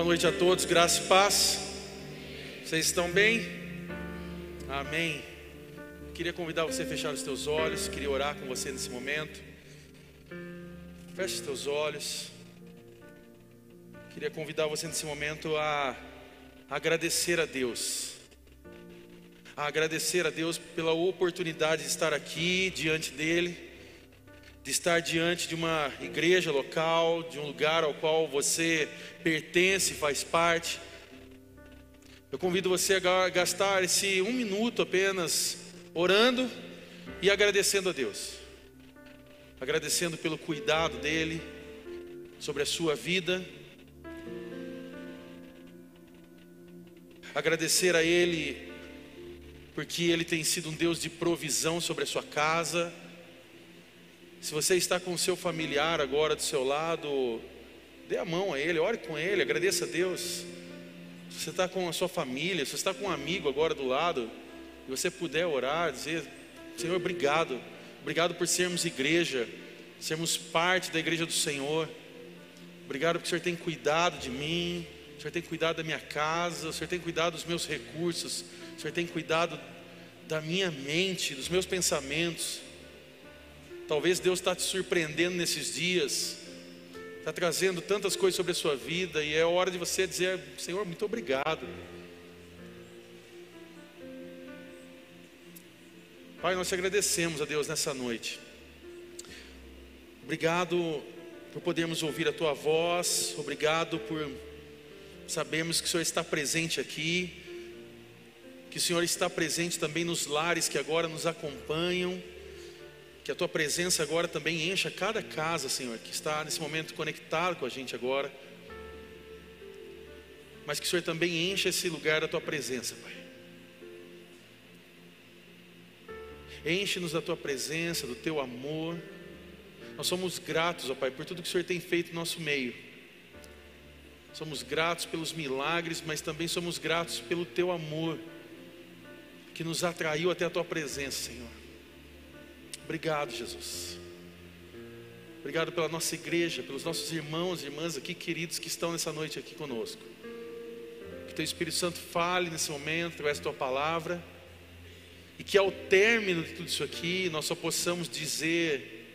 Boa noite a todos, graça e paz. Vocês estão bem? Amém. Queria convidar você a fechar os teus olhos, queria orar com você nesse momento. Feche os teus olhos. Queria convidar você nesse momento a agradecer a Deus. A agradecer a Deus pela oportunidade de estar aqui diante dele de estar diante de uma igreja local, de um lugar ao qual você pertence, faz parte. Eu convido você a gastar esse um minuto apenas orando e agradecendo a Deus, agradecendo pelo cuidado dEle sobre a sua vida, agradecer a Ele porque Ele tem sido um Deus de provisão sobre a sua casa se você está com o seu familiar agora do seu lado, dê a mão a ele, ore com ele, agradeça a Deus. Se você está com a sua família, se você está com um amigo agora do lado, e você puder orar, dizer: Senhor, obrigado, obrigado por sermos igreja, sermos parte da igreja do Senhor. Obrigado porque o Senhor tem cuidado de mim, o Senhor tem cuidado da minha casa, o Senhor tem cuidado dos meus recursos, o Senhor tem cuidado da minha mente, dos meus pensamentos. Talvez Deus está te surpreendendo nesses dias, está trazendo tantas coisas sobre a sua vida, e é hora de você dizer: Senhor, muito obrigado. Pai, nós te agradecemos a Deus nessa noite. Obrigado por podermos ouvir a tua voz, obrigado por sabermos que o Senhor está presente aqui, que o Senhor está presente também nos lares que agora nos acompanham. Que a tua presença agora também encha cada casa, Senhor, que está nesse momento conectado com a gente agora. Mas que o Senhor também encha esse lugar da tua presença, Pai. Enche-nos da tua presença, do teu amor. Nós somos gratos, ó Pai, por tudo que o Senhor tem feito no nosso meio. Somos gratos pelos milagres, mas também somos gratos pelo teu amor que nos atraiu até a tua presença, Senhor. Obrigado, Jesus. Obrigado pela nossa igreja, pelos nossos irmãos e irmãs aqui queridos que estão nessa noite aqui conosco. Que teu Espírito Santo fale nesse momento através da tua palavra. E que ao término de tudo isso aqui, nós só possamos dizer: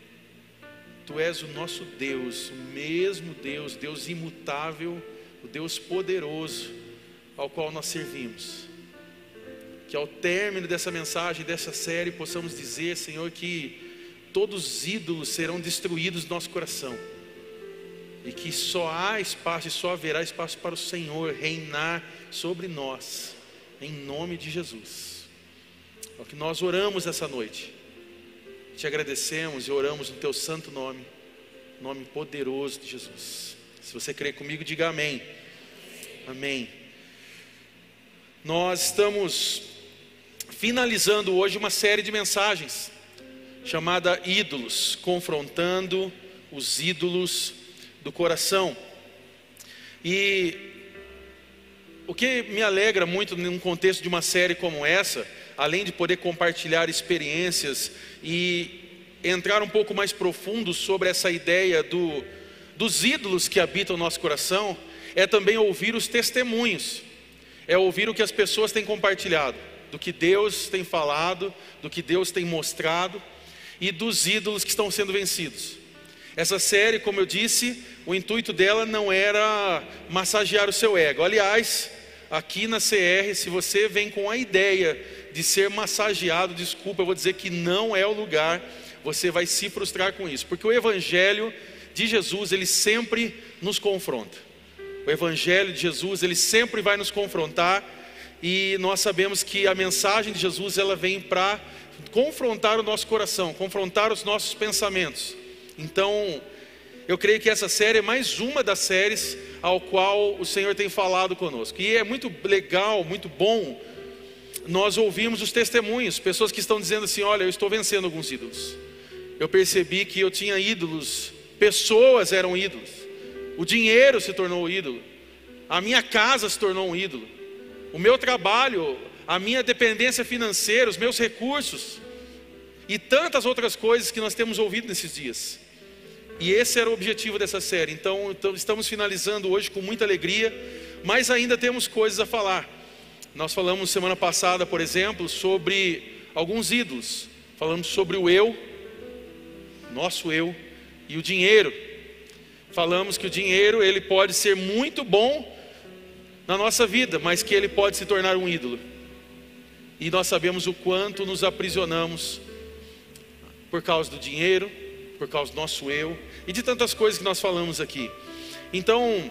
Tu és o nosso Deus, o mesmo Deus, Deus imutável, o Deus poderoso ao qual nós servimos que ao término dessa mensagem, dessa série, possamos dizer, Senhor, que todos os ídolos serão destruídos do nosso coração. E que só há espaço e só haverá espaço para o Senhor reinar sobre nós, em nome de Jesus. É o que nós oramos essa noite. Te agradecemos e oramos no teu santo nome, nome poderoso de Jesus. Se você crê comigo, diga amém. Amém. Nós estamos finalizando hoje uma série de mensagens chamada Ídolos, confrontando os ídolos do coração. E o que me alegra muito num contexto de uma série como essa, além de poder compartilhar experiências e entrar um pouco mais profundo sobre essa ideia do, dos ídolos que habitam o nosso coração, é também ouvir os testemunhos, é ouvir o que as pessoas têm compartilhado do que Deus tem falado, do que Deus tem mostrado e dos ídolos que estão sendo vencidos. Essa série, como eu disse, o intuito dela não era massagear o seu ego. Aliás, aqui na CR, se você vem com a ideia de ser massageado, desculpa, eu vou dizer que não é o lugar, você vai se frustrar com isso, porque o evangelho de Jesus, ele sempre nos confronta. O evangelho de Jesus, ele sempre vai nos confrontar e nós sabemos que a mensagem de Jesus ela vem para confrontar o nosso coração, confrontar os nossos pensamentos. Então, eu creio que essa série é mais uma das séries ao qual o Senhor tem falado conosco. E é muito legal, muito bom nós ouvimos os testemunhos, pessoas que estão dizendo assim: "Olha, eu estou vencendo alguns ídolos. Eu percebi que eu tinha ídolos, pessoas eram ídolos. O dinheiro se tornou ídolo. A minha casa se tornou um ídolo o meu trabalho, a minha dependência financeira, os meus recursos e tantas outras coisas que nós temos ouvido nesses dias. E esse era o objetivo dessa série. Então, então, estamos finalizando hoje com muita alegria, mas ainda temos coisas a falar. Nós falamos semana passada, por exemplo, sobre alguns ídolos. Falamos sobre o eu, nosso eu, e o dinheiro. Falamos que o dinheiro ele pode ser muito bom na nossa vida, mas que ele pode se tornar um ídolo. E nós sabemos o quanto nos aprisionamos por causa do dinheiro, por causa do nosso eu e de tantas coisas que nós falamos aqui. Então,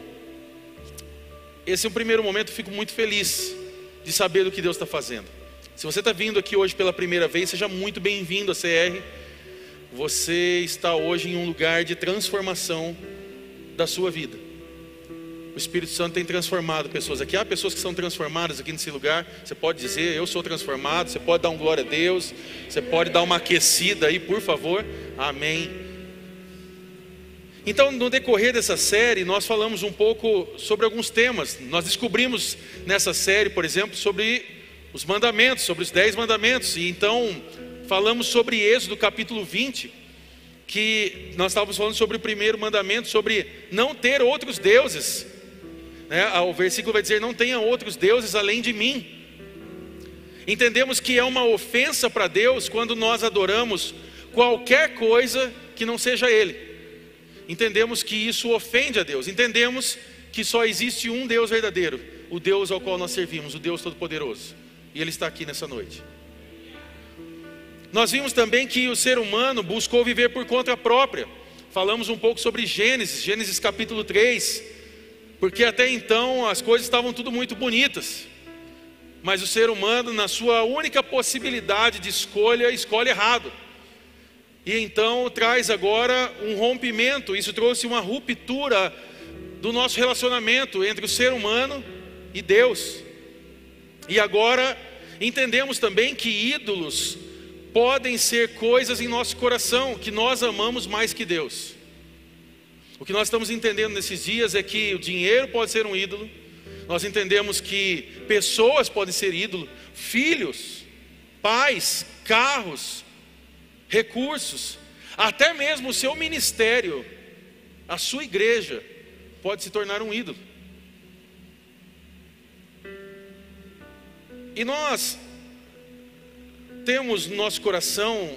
esse é um primeiro momento, eu fico muito feliz de saber do que Deus está fazendo. Se você está vindo aqui hoje pela primeira vez, seja muito bem-vindo à CR. Você está hoje em um lugar de transformação da sua vida. O Espírito Santo tem transformado pessoas aqui. Há pessoas que são transformadas aqui nesse lugar. Você pode dizer, eu sou transformado. Você pode dar um glória a Deus. Você pode dar uma aquecida aí, por favor. Amém. Então, no decorrer dessa série, nós falamos um pouco sobre alguns temas. Nós descobrimos nessa série, por exemplo, sobre os mandamentos, sobre os dez mandamentos. E então, falamos sobre Êxodo capítulo 20, que nós estávamos falando sobre o primeiro mandamento, sobre não ter outros deuses. Né? O versículo vai dizer: Não tenha outros deuses além de mim. Entendemos que é uma ofensa para Deus quando nós adoramos qualquer coisa que não seja Ele. Entendemos que isso ofende a Deus. Entendemos que só existe um Deus verdadeiro, o Deus ao qual nós servimos, o Deus Todo-Poderoso. E Ele está aqui nessa noite. Nós vimos também que o ser humano buscou viver por conta própria. Falamos um pouco sobre Gênesis, Gênesis capítulo 3, porque até então as coisas estavam tudo muito bonitas. Mas o ser humano, na sua única possibilidade de escolha, escolhe errado. E então traz agora um rompimento, isso trouxe uma ruptura do nosso relacionamento entre o ser humano e Deus. E agora entendemos também que ídolos podem ser coisas em nosso coração que nós amamos mais que Deus. O que nós estamos entendendo nesses dias é que o dinheiro pode ser um ídolo, nós entendemos que pessoas podem ser ídolo, filhos, pais, carros, recursos, até mesmo o seu ministério, a sua igreja, pode se tornar um ídolo. E nós temos no nosso coração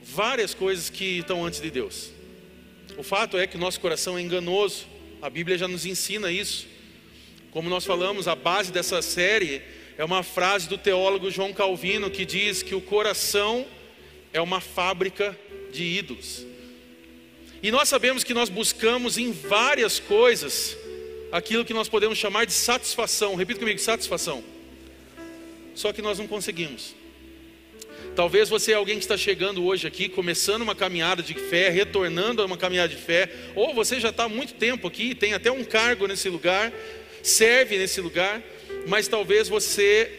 várias coisas que estão antes de Deus. O fato é que o nosso coração é enganoso, a Bíblia já nos ensina isso. Como nós falamos, a base dessa série é uma frase do teólogo João Calvino que diz que o coração é uma fábrica de ídolos. E nós sabemos que nós buscamos em várias coisas aquilo que nós podemos chamar de satisfação. Repita comigo: satisfação só que nós não conseguimos. Talvez você é alguém que está chegando hoje aqui, começando uma caminhada de fé, retornando a uma caminhada de fé, ou você já está há muito tempo aqui, tem até um cargo nesse lugar, serve nesse lugar, mas talvez você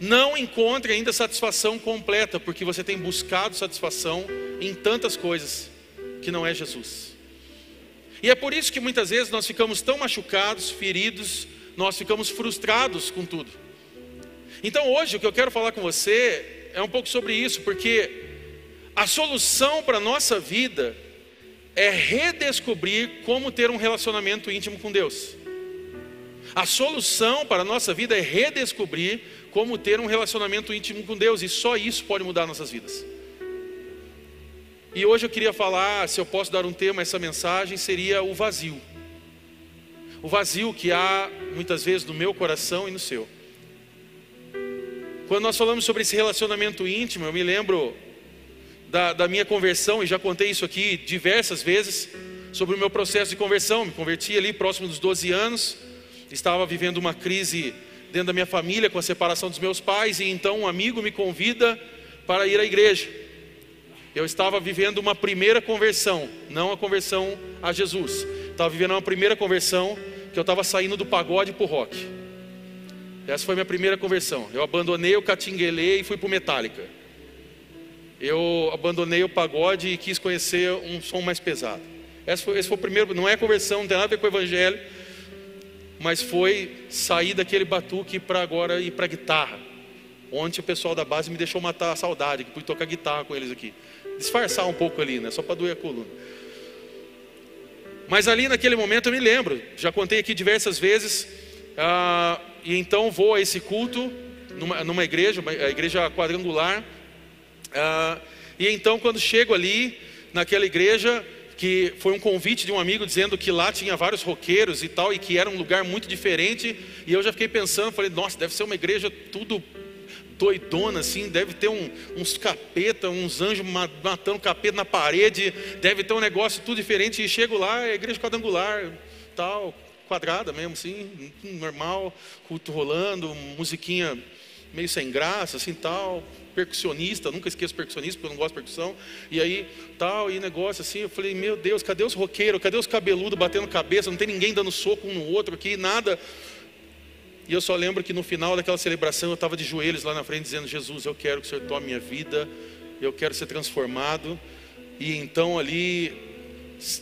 não encontre ainda satisfação completa, porque você tem buscado satisfação em tantas coisas que não é Jesus. E é por isso que muitas vezes nós ficamos tão machucados, feridos, nós ficamos frustrados com tudo. Então hoje o que eu quero falar com você é um pouco sobre isso, porque a solução para a nossa vida é redescobrir como ter um relacionamento íntimo com Deus. A solução para a nossa vida é redescobrir como ter um relacionamento íntimo com Deus, e só isso pode mudar nossas vidas. E hoje eu queria falar, se eu posso dar um tema a essa mensagem, seria o vazio. O vazio que há muitas vezes no meu coração e no seu. Quando nós falamos sobre esse relacionamento íntimo, eu me lembro da, da, minha conversão, e já contei isso aqui diversas vezes, sobre o meu processo de conversão. Me converti ali próximo dos 12 anos, estava vivendo uma crise dentro da minha família com a separação dos meus pais, e então um amigo me convida para ir à igreja. Eu estava vivendo uma primeira conversão, não a conversão a Jesus. Estava vivendo uma primeira conversão que eu estava saindo do pagode para o rock. Essa foi minha primeira conversão. Eu abandonei o catinguelê e fui para o Metallica. Eu abandonei o pagode e quis conhecer um som mais pesado. Esse foi, esse foi o primeiro, não é conversão, não tem nada a ver com o evangelho, mas foi sair daquele batuque para agora ir para guitarra. Ontem o pessoal da base me deixou matar a saudade, que pude tocar guitarra com eles aqui. Disfarçar um pouco ali, né? Só para doer a coluna. Mas ali naquele momento eu me lembro, já contei aqui diversas vezes, ah, e então vou a esse culto, numa, numa igreja, uma, igreja quadrangular, ah, e então quando chego ali, naquela igreja, que foi um convite de um amigo dizendo que lá tinha vários roqueiros e tal, e que era um lugar muito diferente, e eu já fiquei pensando, falei, nossa, deve ser uma igreja tudo doidona assim, deve ter um, uns capeta, uns anjos matando capeta na parede, deve ter um negócio tudo diferente, e chego lá, é igreja quadrangular, tal, quadrada mesmo assim, normal, culto rolando, musiquinha meio sem graça, assim tal, percussionista, nunca esqueço percussionista, porque eu não gosto de percussão. E aí, tal, e negócio assim, eu falei, meu Deus, cadê os roqueiros? Cadê os cabeludos batendo cabeça? Não tem ninguém dando soco um no outro aqui, nada. E eu só lembro que no final daquela celebração eu estava de joelhos lá na frente dizendo: Jesus, eu quero que o Senhor tome minha vida, eu quero ser transformado. E então ali,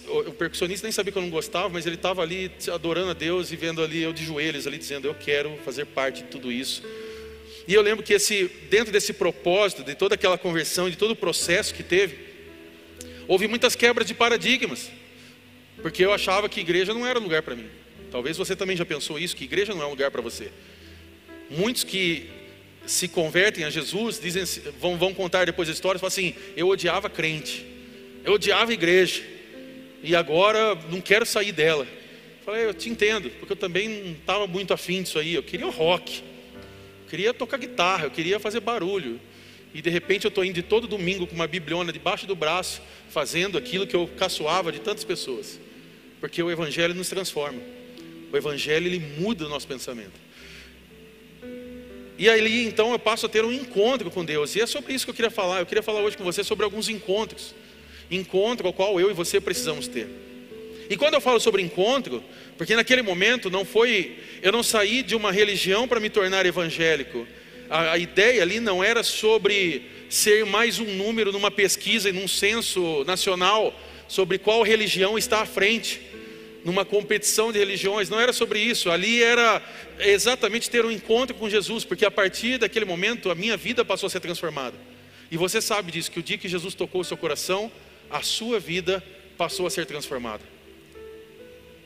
o percussionista nem sabia que eu não gostava, mas ele estava ali adorando a Deus e vendo ali eu de joelhos ali dizendo: Eu quero fazer parte de tudo isso. E eu lembro que esse, dentro desse propósito, de toda aquela conversão, de todo o processo que teve, houve muitas quebras de paradigmas, porque eu achava que igreja não era lugar para mim. Talvez você também já pensou isso, que igreja não é um lugar para você. Muitos que se convertem a Jesus dizem, vão, vão contar depois a história, falam assim: eu odiava crente, eu odiava igreja, e agora não quero sair dela. Eu falei, eu te entendo, porque eu também não estava muito afim disso aí, eu queria o rock queria tocar guitarra, eu queria fazer barulho. E de repente eu estou indo todo domingo com uma bibliona debaixo do braço, fazendo aquilo que eu caçoava de tantas pessoas. Porque o Evangelho nos transforma. O Evangelho ele muda o nosso pensamento. E aí então eu passo a ter um encontro com Deus. E é sobre isso que eu queria falar. Eu queria falar hoje com você sobre alguns encontros. Encontro ao qual eu e você precisamos ter. E quando eu falo sobre encontro, porque naquele momento não foi, eu não saí de uma religião para me tornar evangélico. A, a, ideia ali não era sobre ser mais um número numa pesquisa e num censo nacional sobre qual religião está à frente, numa competição de religiões. Não era sobre isso. Ali era exatamente ter um encontro com Jesus, porque a partir daquele momento a minha vida passou a ser transformada. E você sabe disso, que o dia que Jesus tocou o seu coração, a sua vida passou a ser transformada.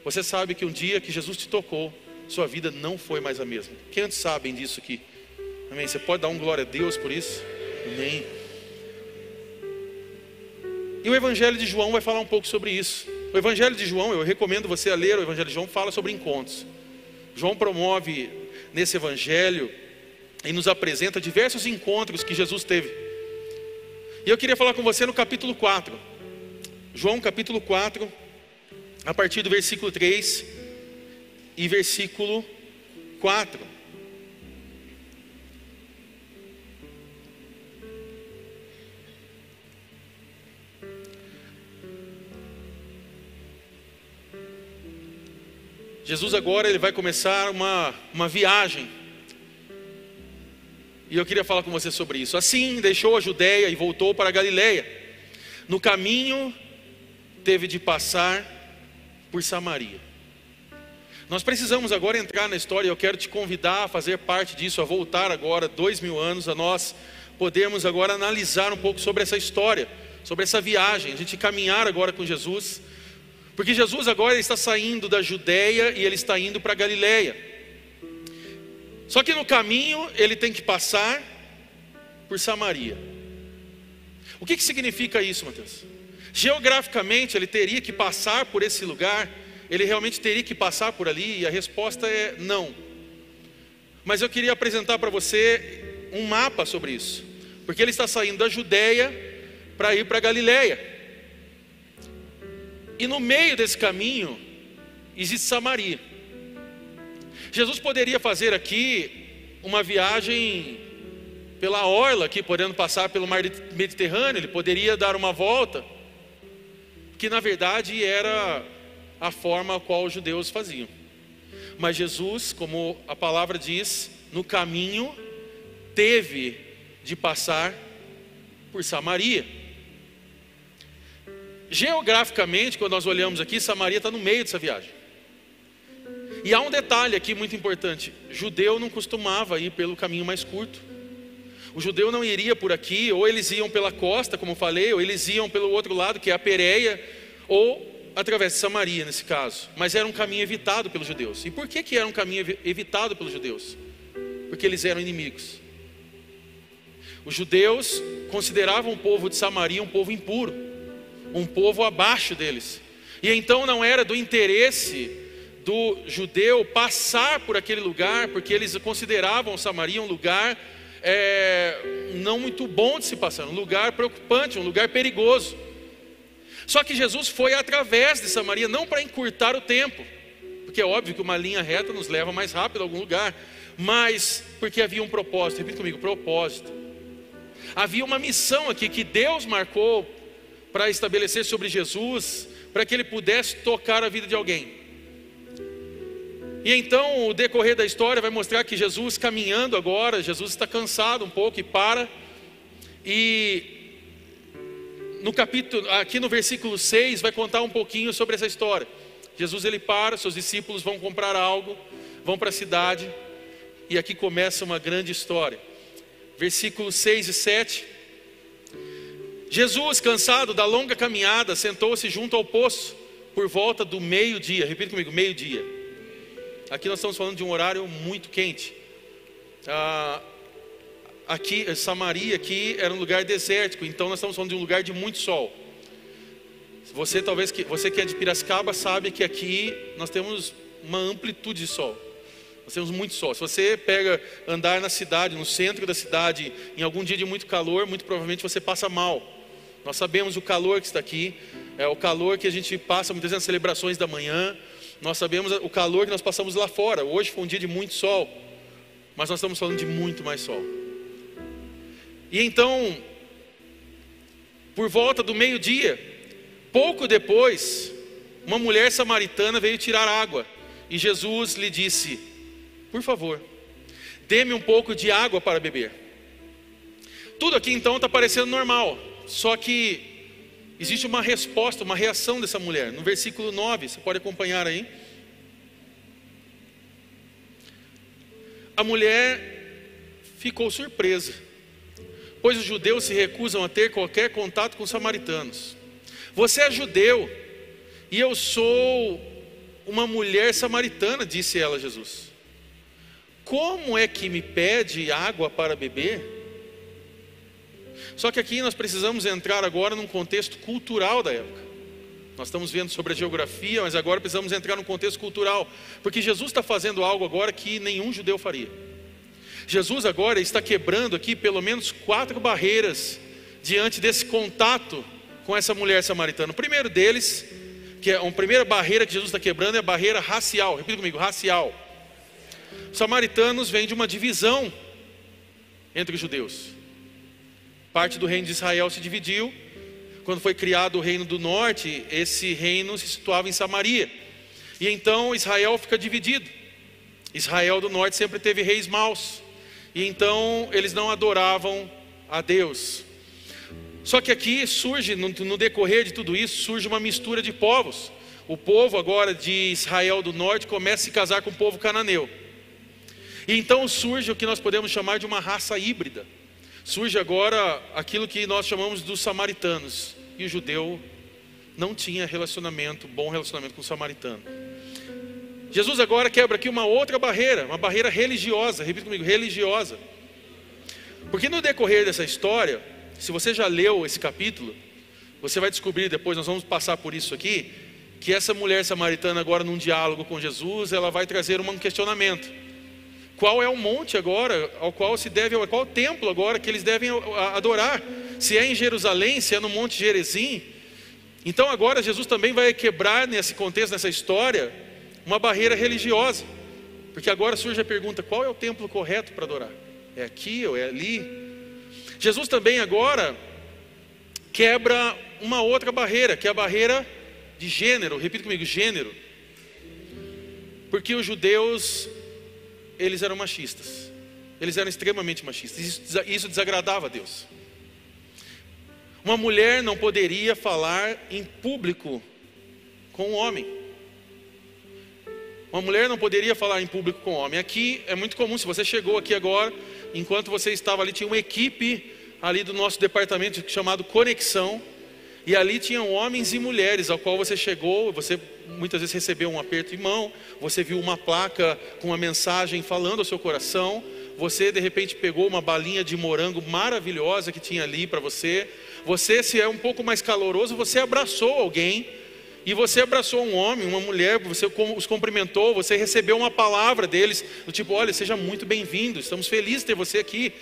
Você sabe que um dia que Jesus te tocou, sua vida não foi mais a mesma. Quantos sabem disso aqui? Amém? Você pode dar um glória a Deus por isso? Amém. E o Evangelho de João vai falar um pouco sobre isso. O Evangelho de João, eu recomendo você a ler o Evangelho de João, fala sobre encontros. João promove nesse Evangelho e nos apresenta diversos encontros que Jesus teve. E eu queria falar com você no capítulo 4. João capítulo 4 a partir do versículo 3 e versículo 4. Jesus agora ele vai começar uma, uma viagem. E eu queria falar com você sobre isso. Assim, deixou a Judéia e voltou para a Galiléia. No caminho teve de passar por Samaria. Nós precisamos agora entrar na história, eu quero te convidar a fazer parte disso, a voltar agora dois mil anos, a nós podermos agora analisar um pouco sobre essa história, sobre essa viagem, a gente caminhar agora com Jesus, porque Jesus agora está saindo da Judéia e ele está indo para Galiléia. Só que no caminho ele tem que passar por Samaria. O que, que significa isso, Mateus? Geograficamente, ele teria que passar por esse lugar, ele realmente teria que passar por ali, e a resposta é não. Mas eu queria apresentar para você um mapa sobre isso, porque ele está saindo da Judéia para ir para Galiléia. E no meio desse caminho existe Samaria. Jesus poderia fazer aqui uma viagem pela orla, aqui podendo passar pelo mar Mediterrâneo, ele poderia dar uma volta que na verdade era a forma a qual os judeus faziam. Mas Jesus, como a palavra diz, no caminho teve de passar por Samaria. Geograficamente, quando nós olhamos aqui, Samaria está no meio dessa viagem. E há um detalhe aqui muito importante: judeu não costumava ir pelo caminho mais curto, O judeu não iria por aqui, ou eles iam pela costa, como falei, ou eles iam pelo outro lado, que é a Pereia, ou através de Samaria, nesse caso. Mas era um caminho evitado pelos judeus. E por que, que era um caminho evitado pelos judeus? Porque eles eram inimigos. Os judeus consideravam o povo de Samaria um povo impuro, um povo abaixo deles. E então não era do interesse do judeu passar por aquele lugar, porque eles consideravam Samaria um lugar é, não muito bom de se passar, um lugar preocupante, um lugar perigoso. Só que Jesus foi através de Samaria, não para encurtar o tempo, porque é óbvio que uma linha reta nos leva mais rápido a algum lugar, mas porque havia um propósito, repita comigo: propósito. Havia uma missão aqui que Deus marcou para estabelecer sobre Jesus, para que ele pudesse tocar a vida de alguém. E então o decorrer da história vai mostrar que Jesus caminhando agora, Jesus está cansado um pouco e para. E no capítulo, aqui no versículo 6 vai contar um pouquinho sobre essa história. Jesus ele para, seus discípulos vão comprar algo, vão para a cidade, e aqui começa uma grande história. Versículos 6 e 7. Jesus, cansado da longa caminhada, sentou-se junto ao poço por volta do meio-dia. Repita comigo, meio-dia. Aqui nós estamos falando de um horário muito quente. Ah, aqui, Samaria aqui era um lugar desértico, então nós estamos falando de um lugar de muito sol. Você talvez que você que é de Piracicaba sabe que aqui nós temos uma amplitude de sol. Nós temos muito sol. Se você pega andar na cidade, no centro da cidade, em algum dia de muito calor, muito provavelmente você passa mal. Nós sabemos o calor que está aqui, é o calor que a gente passa muitas vezes nas celebrações da manhã, nós sabemos o calor que nós passamos lá fora. Hoje foi um dia de muito sol, mas nós estamos falando de muito mais sol. E então, por volta do meio-dia, pouco depois, uma mulher samaritana veio tirar água e Jesus lhe disse: Por favor, dê-me um pouco de água para beber. Tudo aqui então está parecendo normal, só que existe uma resposta, uma reação dessa mulher. No versículo 9, você pode acompanhar aí. A mulher ficou surpresa, pois os judeus se recusam a ter qualquer contato com os samaritanos. Você é judeu e eu sou uma mulher samaritana, disse ela a Jesus. Como é que me pede água para beber? Só que aqui nós precisamos entrar agora num contexto cultural da época. Nós estamos vendo sobre a geografia, mas agora precisamos entrar num contexto cultural, porque Jesus está fazendo algo agora que nenhum judeu faria. Jesus agora está quebrando aqui pelo menos quatro barreiras diante desse contato com essa mulher samaritana. O primeiro deles, que é a primeira barreira que Jesus está quebrando, é a barreira racial. Repita comigo, racial. Os samaritanos vêm de uma divisão entre os judeus. Parte do reino de Israel se dividiu. Quando foi criado o reino do norte, esse reino se situava em Samaria. E então Israel fica dividido. Israel do norte sempre teve reis maus. E então eles não adoravam a Deus. Só que aqui surge, no, decorrer de tudo isso, surge uma mistura de povos. O povo agora de Israel do norte começa a se casar com o povo cananeu. E então surge o que nós podemos chamar de uma raça híbrida surge agora aquilo que nós chamamos dos samaritanos. E o judeu não tinha relacionamento, bom relacionamento com o samaritano. Jesus agora quebra aqui uma outra barreira, uma barreira religiosa, repita comigo, religiosa. Porque no decorrer dessa história, se você já leu esse capítulo, você vai descobrir depois, nós vamos passar por isso aqui, que essa mulher samaritana agora num diálogo com Jesus, ela vai trazer um questionamento. Qual é o monte agora ao qual se deve, qual o templo agora que eles devem adorar? Se é em Jerusalém, se é no Monte Gerezim. Então agora Jesus também vai quebrar nesse contexto, nessa história, uma barreira religiosa. Porque agora surge a pergunta: qual é o templo correto para adorar? É aqui ou é ali? Jesus também agora quebra uma outra barreira, que é a barreira de gênero. Repita comigo: gênero. Porque os judeus eles eram machistas. Eles eram extremamente machistas. Isso, desagradava a Deus. Uma mulher não poderia falar em público com um homem. Uma mulher não poderia falar em público com um homem. Aqui é muito comum, se você chegou aqui agora, enquanto você estava ali, tinha uma equipe ali do nosso departamento chamado Conexão, e ali tinham homens e mulheres ao qual você chegou, você muitas vezes recebeu um aperto de mão, você viu uma placa com uma mensagem falando ao seu coração, você de repente pegou uma balinha de morango maravilhosa que tinha ali para você, você se é um pouco mais caloroso, você abraçou alguém e você abraçou um homem, uma mulher, você os cumprimentou, você recebeu uma palavra deles, do tipo, olha, seja muito bem-vindo, estamos felizes de ter você aqui.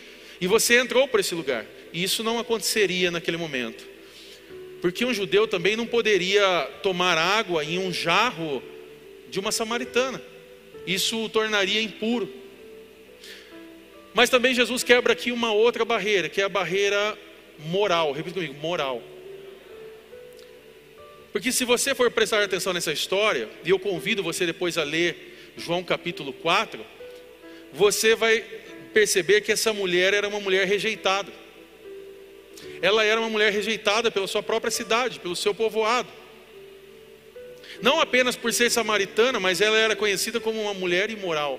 E você entrou para esse lugar. E isso não aconteceria naquele momento. Porque um judeu também não poderia tomar água em um jarro de uma samaritana. Isso o tornaria impuro. Mas também Jesus quebra aqui uma outra barreira, que é a barreira moral. Repita comigo, moral. Porque se você for prestar atenção nessa história, e eu convido você depois a ler João capítulo 4, você vai perceber que essa mulher era uma mulher rejeitada. Ela era uma mulher rejeitada pela sua própria cidade, pelo seu povoado. Não apenas por ser samaritana, mas ela era conhecida como uma mulher imoral.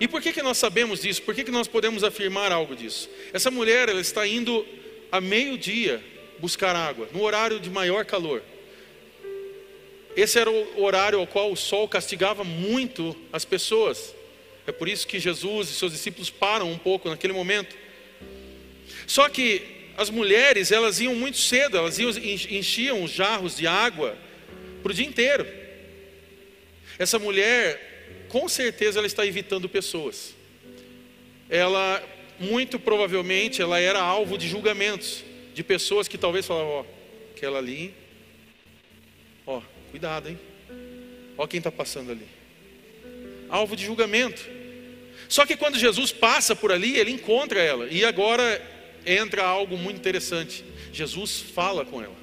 E por que, que nós sabemos disso? Por que, que nós podemos afirmar algo disso? Essa mulher ela está indo a meio-dia buscar água, no horário de maior calor. Esse era o horário ao qual o sol castigava muito as pessoas. É por isso que Jesus e seus discípulos param um pouco naquele momento. Só que as mulheres, elas iam muito cedo, elas iam, enchiam os jarros de água para o dia inteiro. Essa mulher, com certeza, ela está evitando pessoas. Ela, muito provavelmente, ela era alvo de julgamentos de pessoas que talvez falavam, ó, aquela ali, ó, Cuidado, hein? Olha quem está passando ali. Alvo de julgamento. Só que quando Jesus passa por ali, ele encontra ela. E agora entra algo muito interessante. Jesus fala com ela.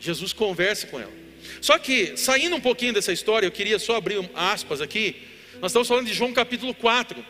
Jesus conversa com ela. Só que, saindo um pouquinho dessa história, eu queria só abrir aspas aqui. Nós estamos falando de João capítulo 4.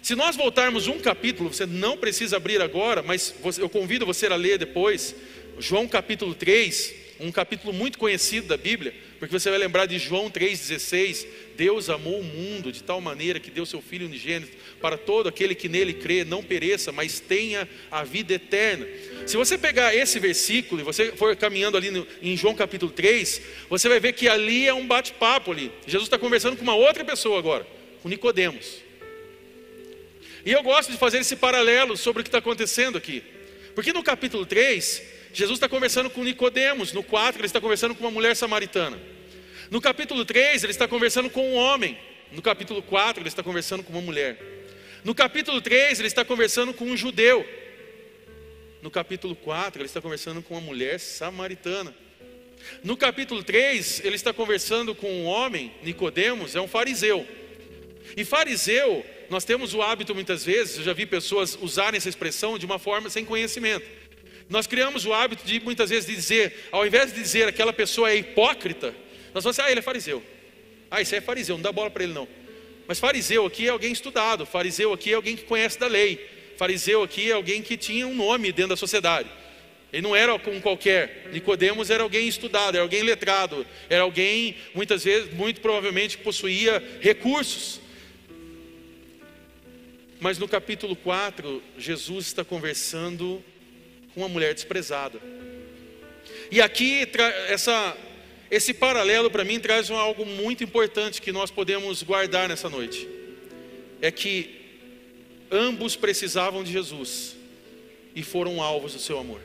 Se nós voltarmos um capítulo, você não precisa abrir agora, mas eu convido você a ler depois. João capítulo 3 um capítulo muito conhecido da Bíblia, porque você vai lembrar de João 3,16: Deus amou o mundo de tal maneira que deu seu Filho unigênito para todo aquele que nele crê, não pereça, mas tenha a vida eterna. Se você pegar esse versículo e você for caminhando ali no, em João capítulo 3, você vai ver que ali é um bate-papo ali. Jesus está conversando com uma outra pessoa agora, com Nicodemos. E eu gosto de fazer esse paralelo sobre o que está acontecendo aqui. Porque no capítulo 3, Jesus está conversando com Nicodemos, no 4 ele está conversando com uma mulher samaritana. No capítulo 3 ele está conversando com um homem. No capítulo 4 ele está conversando com uma mulher. No capítulo 3 ele está conversando com um judeu. No capítulo 4 ele está conversando com uma mulher samaritana. No capítulo 3 ele está conversando com um homem, Nicodemos, é um fariseu. E fariseu, nós temos o hábito muitas vezes, eu já vi pessoas usarem essa expressão de uma forma sem conhecimento. Nós criamos o hábito de muitas vezes dizer, ao invés de dizer aquela pessoa é hipócrita, nós vamos dizer, ah, ele é fariseu. Ah, isso é fariseu, não dá bola para ele não. Mas fariseu aqui é alguém estudado, fariseu aqui é alguém que conhece da lei, fariseu aqui é alguém que tinha um nome dentro da sociedade. Ele não era como qualquer. Nicodemos era alguém estudado, era alguém letrado, era alguém muitas vezes, muito provavelmente, que possuía recursos. Mas no capítulo 4, Jesus está conversando uma mulher desprezada. E aqui essa, esse paralelo para mim traz algo muito importante que nós podemos guardar nessa noite. É que ambos precisavam de Jesus e foram alvos do seu amor.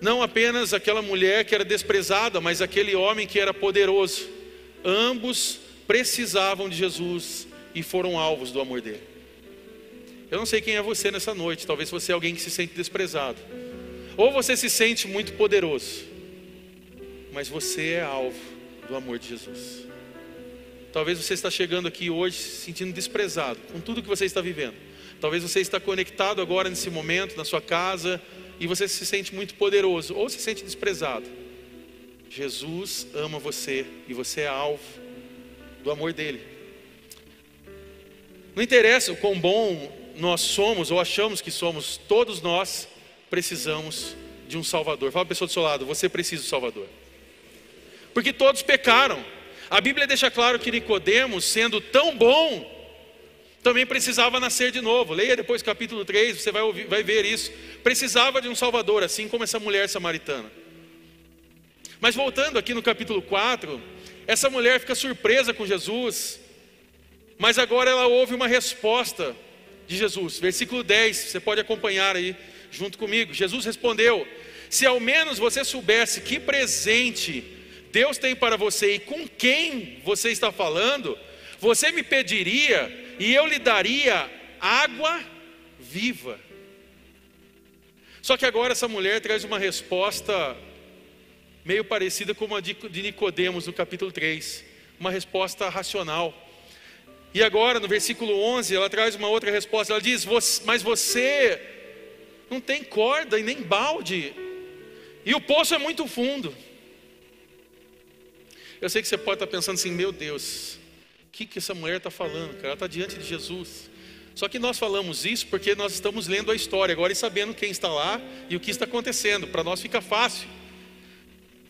Não apenas aquela mulher que era desprezada, mas aquele homem que era poderoso. Ambos precisavam de Jesus e foram alvos do amor dele. Eu não sei quem é você nessa noite, talvez você é alguém que se sente desprezado, ou você se sente muito poderoso, mas você é alvo do amor de Jesus. Talvez você está chegando aqui hoje se sentindo desprezado com tudo que você está vivendo. Talvez você está conectado agora nesse momento na sua casa e você se sente muito poderoso ou se sente desprezado. Jesus ama você e você é alvo do amor dele. Não interessa o quão bom nós somos ou achamos que somos, todos nós precisamos de um Salvador. Fala a pessoa do seu lado, você precisa do Salvador. Porque todos pecaram. A Bíblia deixa claro que Nicodemos, sendo tão bom, também precisava nascer de novo. Leia depois capítulo 3, você vai, ouvir, vai ver isso. Precisava de um Salvador, assim como essa mulher samaritana. Mas voltando aqui no capítulo 4, essa mulher fica surpresa com Jesus, mas agora ela ouve uma resposta de Jesus. Versículo 10, você pode acompanhar aí junto comigo. Jesus respondeu: Se ao menos você soubesse que presente Deus tem para você e com quem você está falando, você me pediria e eu lhe daria água viva. Só que agora essa mulher traz uma resposta meio parecida com a de Nicodemos no capítulo 3, uma resposta racional. E agora, no versículo 11, ela traz uma outra resposta. Ela diz: Mas você não tem corda e nem balde, e o poço é muito fundo. Eu sei que você pode estar pensando assim: Meu Deus, o que, que essa mulher está falando? Ela está diante de Jesus. Só que nós falamos isso porque nós estamos lendo a história agora e sabendo quem está lá e o que está acontecendo. Para nós fica fácil.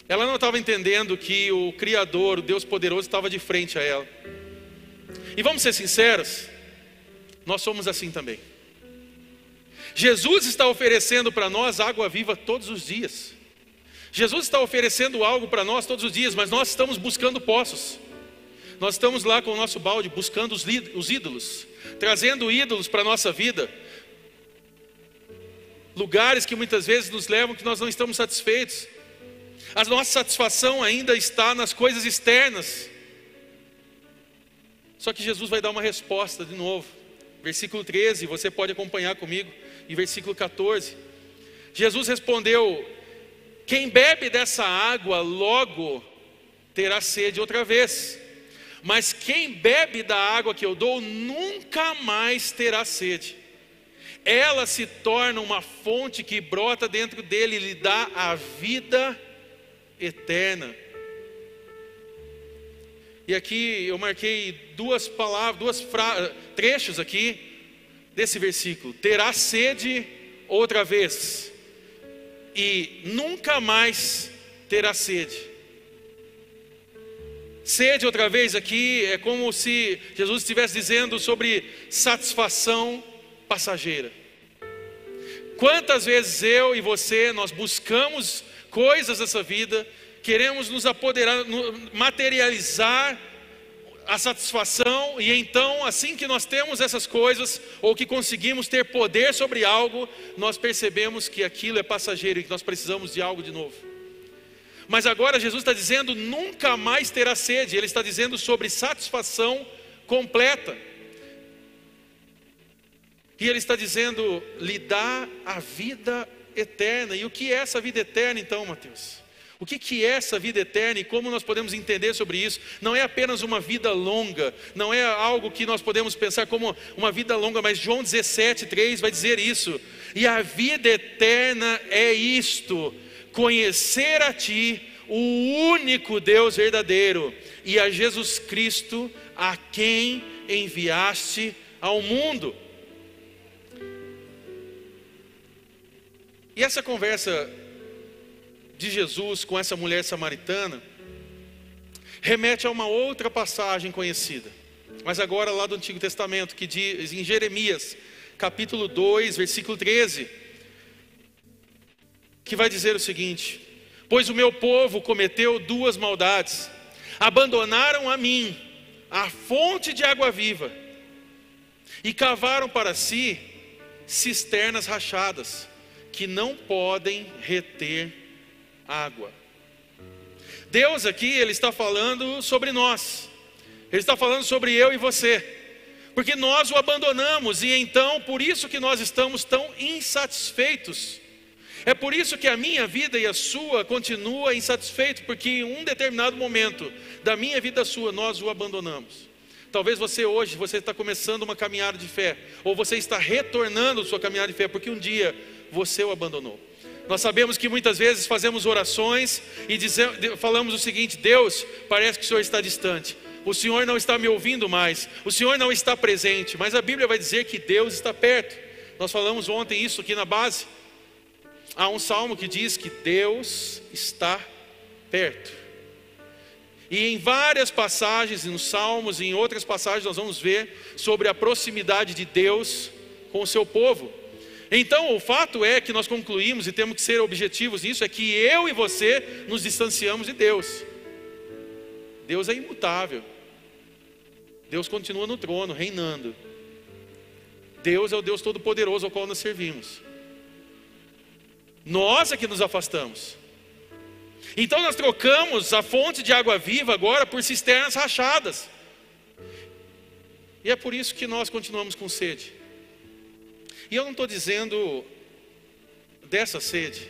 Ela não estava entendendo que o Criador, o Deus poderoso, estava de frente a ela. E vamos ser sinceros, nós somos assim também. Jesus está oferecendo para nós água viva todos os dias. Jesus está oferecendo algo para nós todos os dias, mas nós estamos buscando poços. Nós estamos lá com o nosso balde buscando os, os ídolos, trazendo ídolos para a nossa vida. Lugares que muitas vezes nos levam que nós não estamos satisfeitos. A nossa satisfação ainda está nas coisas externas. Só que Jesus vai dar uma resposta de novo. Versículo 13, você pode acompanhar comigo. E versículo 14. Jesus respondeu: Quem bebe dessa água logo terá sede outra vez. Mas quem bebe da água que eu dou nunca mais terá sede. Ela se torna uma fonte que brota dentro dele e lhe dá a vida eterna. E aqui eu marquei duas palavras, duas fra... trechos aqui desse versículo: terá sede outra vez, e nunca mais terá sede. Sede outra vez aqui é como se Jesus estivesse dizendo sobre satisfação passageira. Quantas vezes eu e você nós buscamos coisas dessa vida, queremos nos apoderar, materializar a satisfação, e então, assim que nós temos essas coisas, ou que conseguimos ter poder sobre algo, nós percebemos que aquilo é passageiro e que nós precisamos de algo de novo. Mas agora Jesus está dizendo: nunca mais terá sede, Ele está dizendo sobre satisfação completa. E Ele está dizendo: lhe dá a vida eterna. E o que é essa vida eterna, então, Mateus? O que, que é essa vida eterna e como nós podemos entender sobre isso? Não é apenas uma vida longa, não é algo que nós podemos pensar como uma vida longa, mas João 17, 3 vai dizer isso. E a vida eterna é isto: conhecer a Ti, o único Deus verdadeiro, e a Jesus Cristo, a quem enviaste ao mundo. E essa conversa de Jesus com essa mulher samaritana remete a uma outra passagem conhecida, mas agora lá do Antigo Testamento, que diz em Jeremias, capítulo 2, versículo 13, que vai dizer o seguinte: Pois o meu povo cometeu duas maldades, abandonaram a mim, a fonte de água viva, e cavaram para si cisternas rachadas, que não podem reter água. Deus aqui, Ele está falando sobre nós, Ele está falando sobre eu e você, porque nós o abandonamos e então por isso que nós estamos tão insatisfeitos. É por isso que a minha vida e a sua continua insatisfeito, porque em um determinado momento da minha vida e da sua nós o abandonamos. Talvez você hoje você está começando uma caminhada de fé, ou você está retornando sua caminhada de fé, porque um dia você o abandonou. Nós sabemos que muitas vezes fazemos orações e dizemos, falamos o seguinte: Deus, parece que o Senhor está distante, o Senhor não está me ouvindo mais, o Senhor não está presente, mas a Bíblia vai dizer que Deus está perto. Nós falamos ontem isso aqui na base. Há um salmo que diz que Deus está perto. E em várias passagens, nos Salmos e em outras passagens, nós vamos ver sobre a proximidade de Deus com o seu povo. Então, o fato é que nós concluímos e temos que ser objetivos nisso: é que eu e você nos distanciamos de Deus. Deus é imutável. Deus continua no trono, reinando. Deus é o Deus Todo-Poderoso ao qual nós servimos. Nós é que nos afastamos. Então nós trocamos a fonte de água viva agora por cisternas rachadas. E é por isso que nós continuamos com sede. E eu não estou dizendo dessa sede,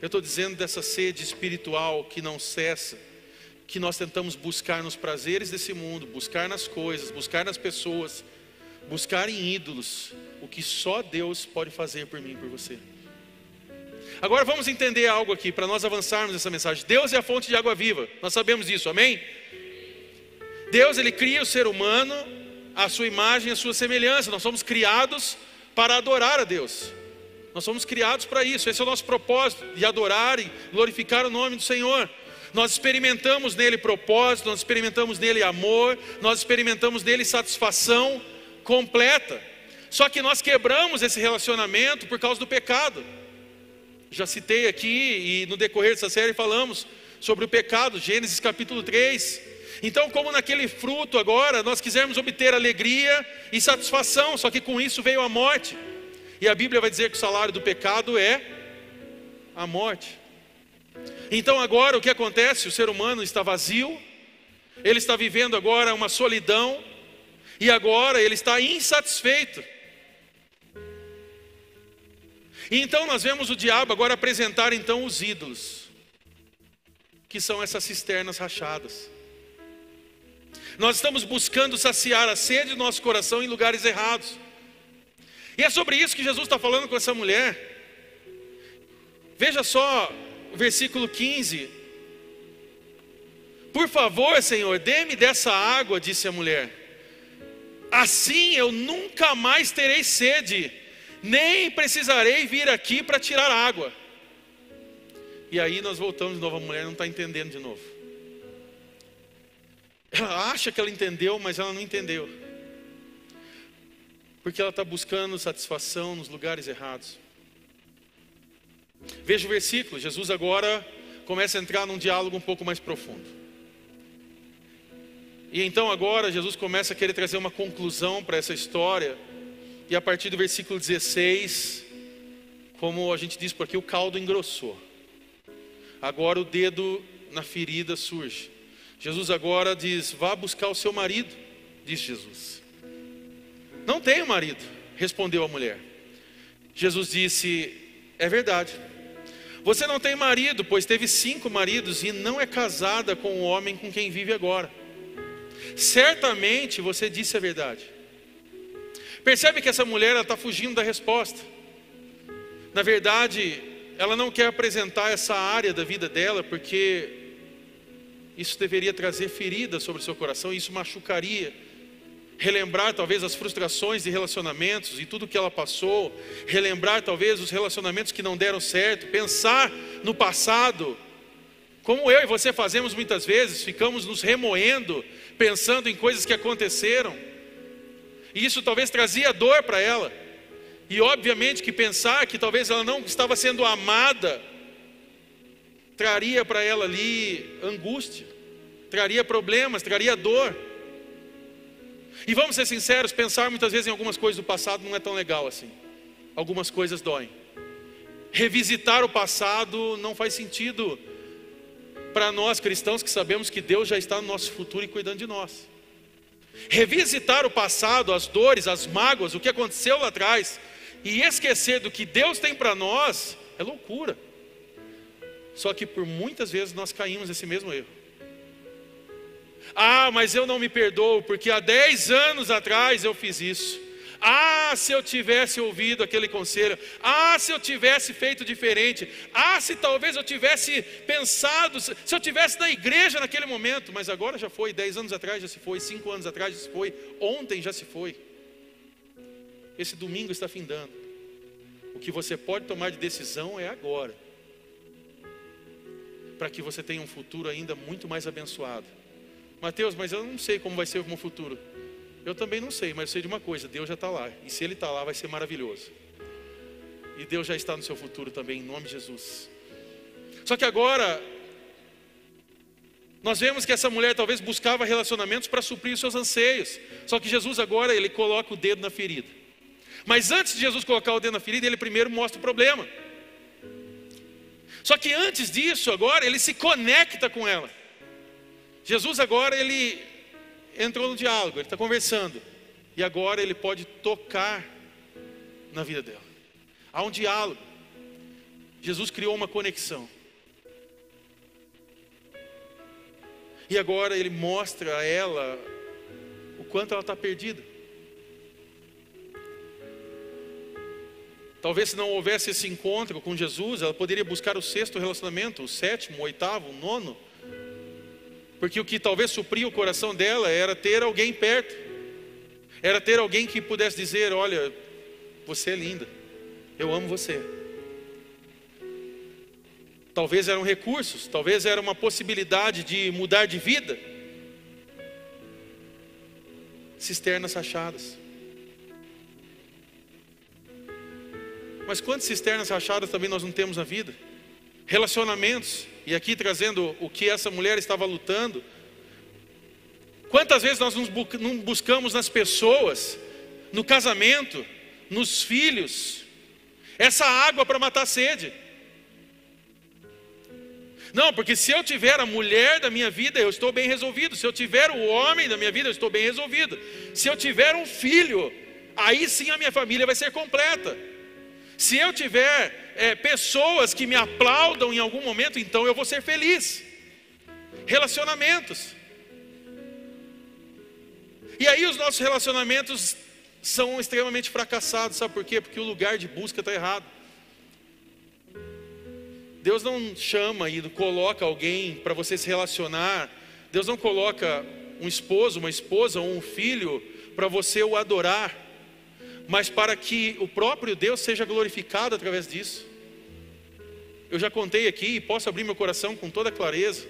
eu estou dizendo dessa sede espiritual que não cessa, que nós tentamos buscar nos prazeres desse mundo, buscar nas coisas, buscar nas pessoas, buscar em ídolos, o que só Deus pode fazer por mim e por você. Agora vamos entender algo aqui para nós avançarmos nessa mensagem. Deus é a fonte de água viva. Nós sabemos disso, amém? Deus ele cria o ser humano à sua imagem, à sua semelhança. Nós somos criados para adorar a Deus. Nós somos criados para isso. Esse é o nosso propósito de adorar e glorificar o nome do Senhor. Nós experimentamos nele propósito, nós experimentamos nele amor, nós experimentamos nele satisfação completa. Só que nós quebramos esse relacionamento por causa do pecado. Já citei aqui e no decorrer dessa série falamos sobre o pecado, Gênesis capítulo 3. Então, como naquele fruto agora, nós quisermos obter alegria e satisfação, só que com isso veio a morte. E a Bíblia vai dizer que o salário do pecado é a morte. Então, agora o que acontece? O ser humano está vazio, ele está vivendo agora uma solidão, e agora ele está insatisfeito. E então nós vemos o diabo agora apresentar então os ídolos, que são essas cisternas rachadas. Nós estamos buscando saciar a sede do nosso coração em lugares errados. E é sobre isso que Jesus está falando com essa mulher. Veja só o versículo 15. Por favor, Senhor, dê-me dessa água, disse a mulher. Assim eu nunca mais terei sede nem precisarei vir aqui para tirar água. E aí nós voltamos de novo, a mulher não está entendendo de novo. Ela acha que ela entendeu, mas ela não entendeu. Porque ela está buscando satisfação nos lugares errados. Veja o versículo, Jesus agora começa a entrar num diálogo um pouco mais profundo. E então agora Jesus começa a querer trazer uma conclusão para essa história e a partir do versículo 16, como a gente diz por aqui, o caldo engrossou. Agora o dedo na ferida surge. Jesus agora diz: Vá buscar o seu marido, diz Jesus. Não tenho marido, respondeu a mulher. Jesus disse: É verdade. Você não tem marido, pois teve cinco maridos e não é casada com o homem com quem vive agora. Certamente você disse a verdade. Percebe que essa mulher está fugindo da resposta. Na verdade, ela não quer apresentar essa área da vida dela, porque isso deveria trazer ferida sobre o seu coração, isso machucaria. Relembrar talvez as frustrações de relacionamentos e tudo que ela passou, relembrar talvez os relacionamentos que não deram certo, pensar no passado, como eu e você fazemos muitas vezes, ficamos nos remoendo, pensando em coisas que aconteceram. E isso talvez trazia dor para ela. E obviamente que pensar que talvez ela não estava sendo amada traria para ela ali angústia, traria problemas, traria dor. E vamos ser sinceros, pensar muitas vezes em algumas coisas do passado não é tão legal assim. Algumas coisas doem. Revisitar o passado não faz sentido para nós cristãos que sabemos que Deus já está no nosso futuro e cuidando de nós. Revisitar o passado, as dores, as mágoas, o que aconteceu lá atrás, e esquecer do que Deus tem para nós, é loucura. Só que por muitas vezes nós caímos nesse mesmo erro. Ah, mas eu não me perdoo, porque há 10 anos atrás eu fiz isso. Ah, se eu tivesse ouvido aquele conselho. Ah, se eu tivesse feito diferente. Ah, se talvez eu tivesse pensado, se eu tivesse na igreja naquele momento. Mas agora já foi, dez anos atrás já se foi, cinco anos atrás já se foi, ontem já se foi. Esse domingo está findando. O que você pode tomar de decisão é agora. Para que você tenha um futuro ainda muito mais abençoado. Mateus, mas eu não sei como vai ser o meu futuro. Eu também não sei, mas eu sei de uma coisa: Deus já está lá. E se Ele está lá, vai ser maravilhoso. E Deus já está no seu futuro também, em nome de Jesus. Só que agora, nós vemos que essa mulher talvez buscava relacionamentos para suprir os seus anseios. Só que Jesus agora, ele coloca o dedo na ferida. Mas antes de Jesus colocar o dedo na ferida, ele primeiro mostra o problema. Só que antes disso, agora, ele se conecta com ela. Jesus agora, ele entrou no diálogo, ele está conversando. E agora ele pode tocar na vida dela. Há um diálogo. Jesus criou uma conexão. E agora ele mostra a ela o quanto ela está perdida. Talvez se não houvesse esse encontro com Jesus, ela poderia buscar o sexto relacionamento, o sétimo, o oitavo, o nono. Porque o que talvez supria o coração dela era ter alguém perto. Era ter alguém que pudesse dizer: Olha, você é linda, eu amo você. Talvez eram recursos, talvez era uma possibilidade de mudar de vida. Cisternas rachadas. Mas quantas cisternas rachadas também nós não temos na vida? Relacionamentos, e aqui trazendo o que essa mulher estava lutando. Quantas vezes nós não buscamos nas pessoas, no casamento, nos filhos, essa água para matar a sede? Não, porque se eu tiver a mulher da minha vida, eu estou bem resolvido. Se eu tiver o homem da minha vida, eu estou bem resolvido. Se eu tiver um filho, aí sim a minha família vai ser completa. Se eu tiver é, pessoas que me aplaudam em algum momento, então eu vou ser feliz. Relacionamentos. E aí os nossos relacionamentos são extremamente fracassados, sabe por quê? Porque o lugar de busca está errado. Deus não chama e coloca alguém para você se relacionar. Deus não coloca um esposo, uma esposa ou um filho para você o adorar mas para que o próprio Deus seja glorificado através disso. Eu já contei aqui e posso abrir meu coração com toda clareza,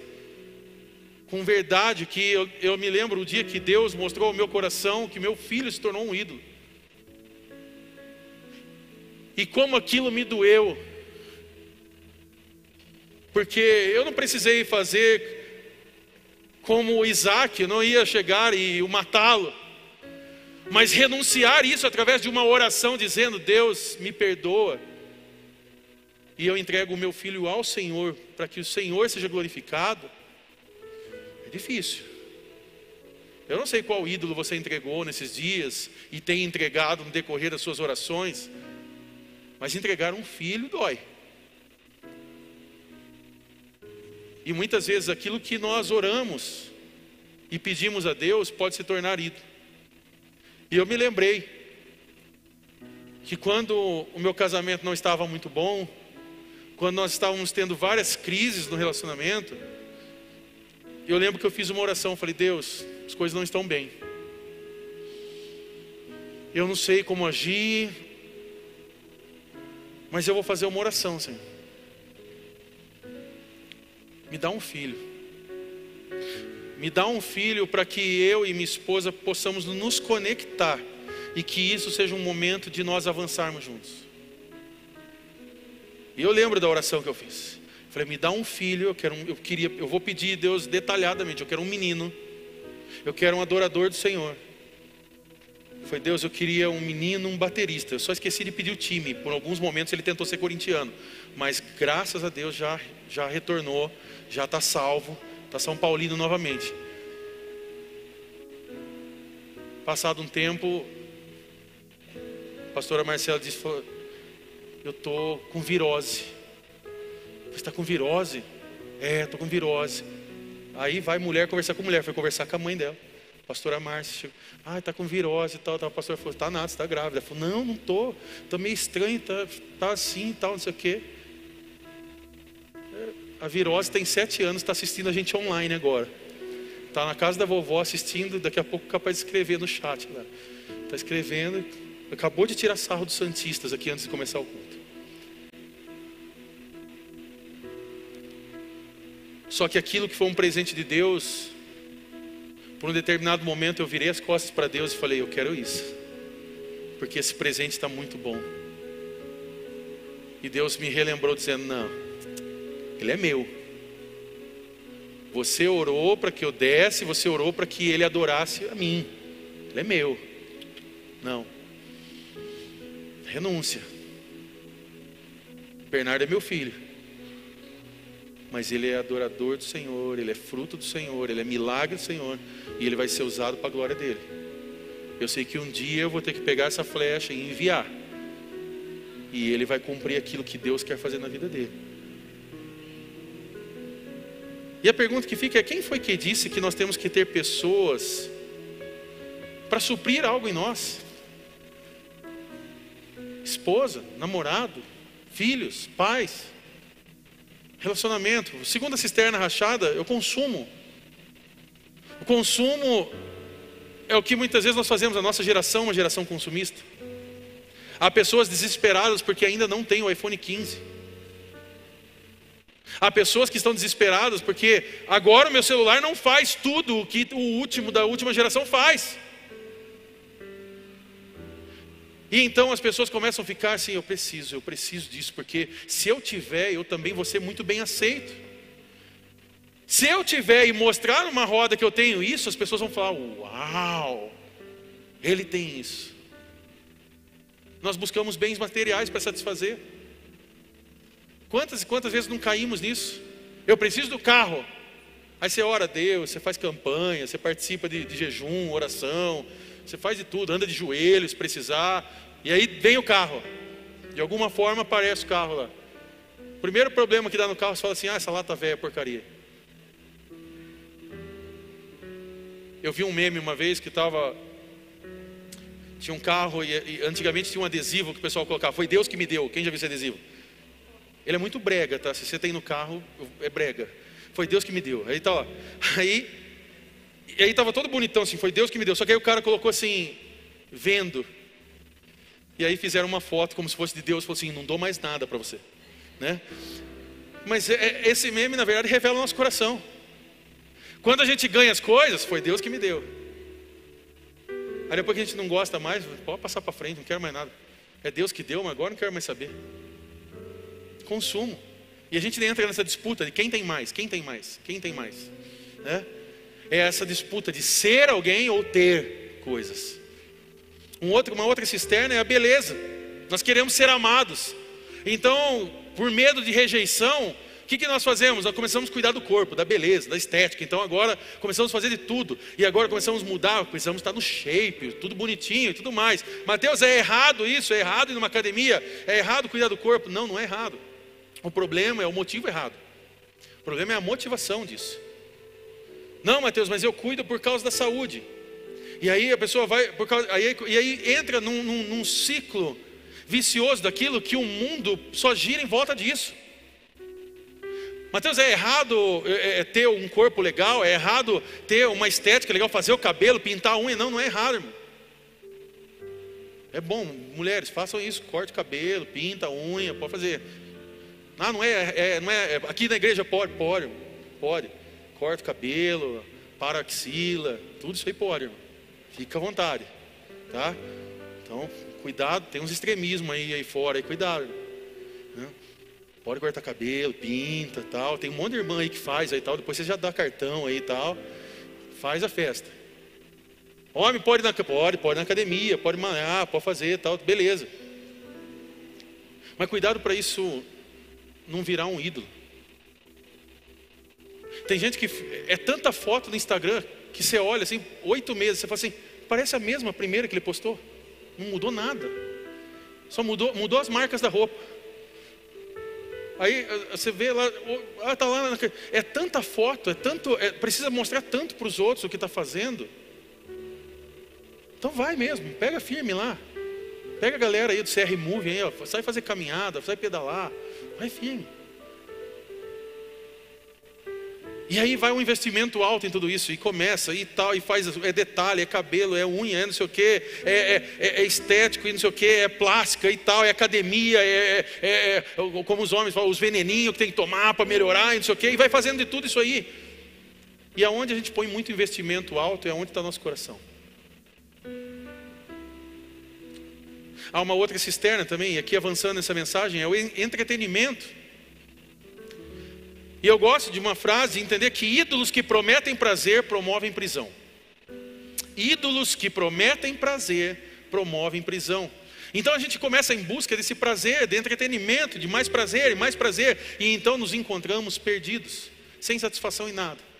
com verdade, que eu, eu me lembro o dia que Deus mostrou ao meu coração que meu filho se tornou um ídolo. E como aquilo me doeu, porque eu não precisei fazer como Isaac, eu não ia chegar e matá-lo mas renunciar isso através de uma oração dizendo: Deus, me perdoa, e eu entrego o meu filho ao Senhor, para que o Senhor seja glorificado, é difícil. Eu não sei qual ídolo você entregou nesses dias e tem entregado no decorrer das suas orações, mas entregar um filho dói. E muitas vezes aquilo que nós oramos e pedimos a Deus pode se tornar ídolo. E eu me lembrei que quando o meu casamento não estava muito bom, quando nós estávamos tendo várias crises no relacionamento, eu lembro que eu fiz uma oração, falei: "Deus, as coisas não estão bem. Eu não sei como agir, mas eu vou fazer uma oração, Senhor. Me dá um filho me dá um filho para que eu e minha esposa possamos nos conectar e que isso seja um momento de nós avançarmos juntos. E eu lembro da oração que eu fiz. Falei, me dá um filho, eu quero, um, eu queria, eu vou pedir a Deus detalhadamente, eu quero um menino, eu quero um adorador do Senhor. Foi Deus, eu queria um menino, um baterista. Eu só esqueci de pedir o time. Por alguns momentos ele tentou ser corintiano, mas graças a Deus já já retornou, já está salvo para São Paulino novamente. Passado um tempo, a pastora Marcela disse: Eu estou com virose. Você está com virose? É, estou com virose. Aí vai mulher conversar com mulher, foi conversar com a mãe dela. A pastora Márcia ah, está com virose e tal, tal. A pastora falou, está nada, está grávida. Ela falou, não, não estou, estou meio estranho, está tá assim e tal, não sei o quê. A virose tem sete anos, está assistindo a gente online agora. Está na casa da vovó assistindo, daqui a pouco capaz de escrever no chat. Está escrevendo, acabou de tirar sarro dos Santistas aqui antes de começar o culto. Só que aquilo que foi um presente de Deus, por um determinado momento eu virei as costas para Deus e falei: Eu quero isso, porque esse presente está muito bom. E Deus me relembrou dizendo: Não, ele é meu. Você orou para que eu desse, você orou para que ele adorasse a mim. Ele é meu. Não. Renúncia. Bernardo é meu filho. Mas ele é adorador do Senhor, ele é fruto do Senhor, ele é milagre do Senhor. E ele vai ser usado para a glória dele. Eu sei que um dia eu vou ter que pegar essa flecha e enviar. E ele vai cumprir aquilo que Deus quer fazer na vida dele. E a pergunta que fica é: quem foi que disse que nós temos que ter pessoas para suprir algo em nós? Esposa, namorado, filhos, pais, relacionamento. Segundo a cisterna rachada, eu consumo. O consumo é o que muitas vezes nós fazemos, a nossa geração, uma geração consumista. Há pessoas desesperadas porque ainda não têm o iPhone 15. Há pessoas que estão desesperadas porque agora o meu celular não faz tudo o que o último da última geração faz. E então as pessoas começam a ficar assim: eu preciso, eu preciso disso, porque se eu tiver, eu também vou ser muito bem aceito. Se eu tiver e mostrar numa roda que eu tenho isso, as pessoas vão falar: Uau, ele tem isso. Nós buscamos bens materiais para satisfazer. Quantas e quantas vezes não caímos nisso? Eu preciso do carro. Aí você ora a Deus, você faz campanha, você participa de, de jejum, oração, você faz de tudo, anda de joelhos, precisar, e aí vem o carro. De alguma forma aparece o carro lá. Primeiro problema que dá no carro, você fala assim: ah, essa lata velha é porcaria. Eu vi um meme uma vez que estava. Tinha um carro e, e, antigamente tinha um adesivo que o pessoal colocava. Foi Deus que me deu. Quem já viu esse adesivo? Ele é muito brega, tá? Se você tem no carro, é brega. Foi Deus que me deu. Aí tá, ó. Aí aí estava todo bonitão assim, foi Deus que me deu. Só que aí o cara colocou assim, vendo. E aí fizeram uma foto como se fosse de Deus, falou assim, não dou mais nada para você, né? Mas é, é, esse meme na verdade revela o nosso coração. Quando a gente ganha as coisas, foi Deus que me deu. Aí depois que a gente não gosta mais, pode passar para frente, não quero mais nada. É Deus que deu, mas agora não quero mais saber. Consumo. E a gente entra nessa disputa de quem tem mais, quem tem mais, quem tem mais, né? é essa disputa de ser alguém ou ter coisas. Um outro, uma outra cisterna é a beleza. Nós queremos ser amados. Então, por medo de rejeição, o que, que nós fazemos? Nós começamos a cuidar do corpo, da beleza, da estética. Então agora começamos a fazer de tudo. E agora começamos a mudar, precisamos estar no shape, tudo bonitinho e tudo mais. Mateus, é errado isso? É errado ir numa academia? É errado cuidar do corpo? Não, não é errado. O problema é o motivo errado. O problema é a motivação disso. Não, Mateus, mas eu cuido por causa da saúde. E aí a pessoa vai, por causa, aí, e aí entra num, num, num ciclo vicioso daquilo que o mundo só gira em volta disso. Mateus, é errado é, é, é, ter um corpo legal, é errado ter uma estética legal, fazer o cabelo, pintar a unha. Não, não é errado, irmão. É bom, mulheres, façam isso, corte o cabelo, pinta a unha, pode fazer. Não, não é, é não é, aqui na igreja pode, pode, pode corta o cabelo, para a axila, tudo isso aí pode, irmão. Fica à vontade, tá? Então, cuidado, tem uns extremismos aí, aí fora, aí, cuidado. Né? Pode cortar cabelo, pinta tal. Tem um monte de irmã aí que faz aí tal. Depois você já dá cartão aí tal. Faz a festa. Homem pode na, pode, pode na academia, pode malhar, pode fazer tal, beleza. Mas cuidado para isso não virar um ídolo. Tem gente que é tanta foto no Instagram que você olha assim, oito meses, você fala assim, parece a mesma primeira que ele postou. Não mudou nada. Só mudou, mudou as marcas da roupa. Aí você vê lá, ah, tá lá, é tanta foto, é tanto, é, precisa mostrar tanto para os outros o que está fazendo. Então vai mesmo, pega firme lá. Pega a galera aí do CR Move aí, ó, sai fazer caminhada, sai pedalar, vai firme. E aí vai um investimento alto em tudo isso, e começa, e tal, e faz, é detalhe, é cabelo, é unha, é não sei o que, é, é, é, estético e não sei o que, é plástica e tal, é academia, é, é, é como os homens falam, os veneninhos que tem que tomar para melhorar e não sei o que, e vai fazendo de tudo isso aí. E aonde a gente põe muito investimento alto é onde está nosso coração. Há uma outra cisterna também, aqui avançando nessa mensagem, é o entretenimento. E eu gosto de uma frase, entender que ídolos que prometem prazer promovem prisão. Ídolos que prometem prazer promovem prisão. Então a gente começa em busca desse prazer, de entretenimento, de mais prazer e mais prazer, e então nos encontramos perdidos, sem satisfação em nada.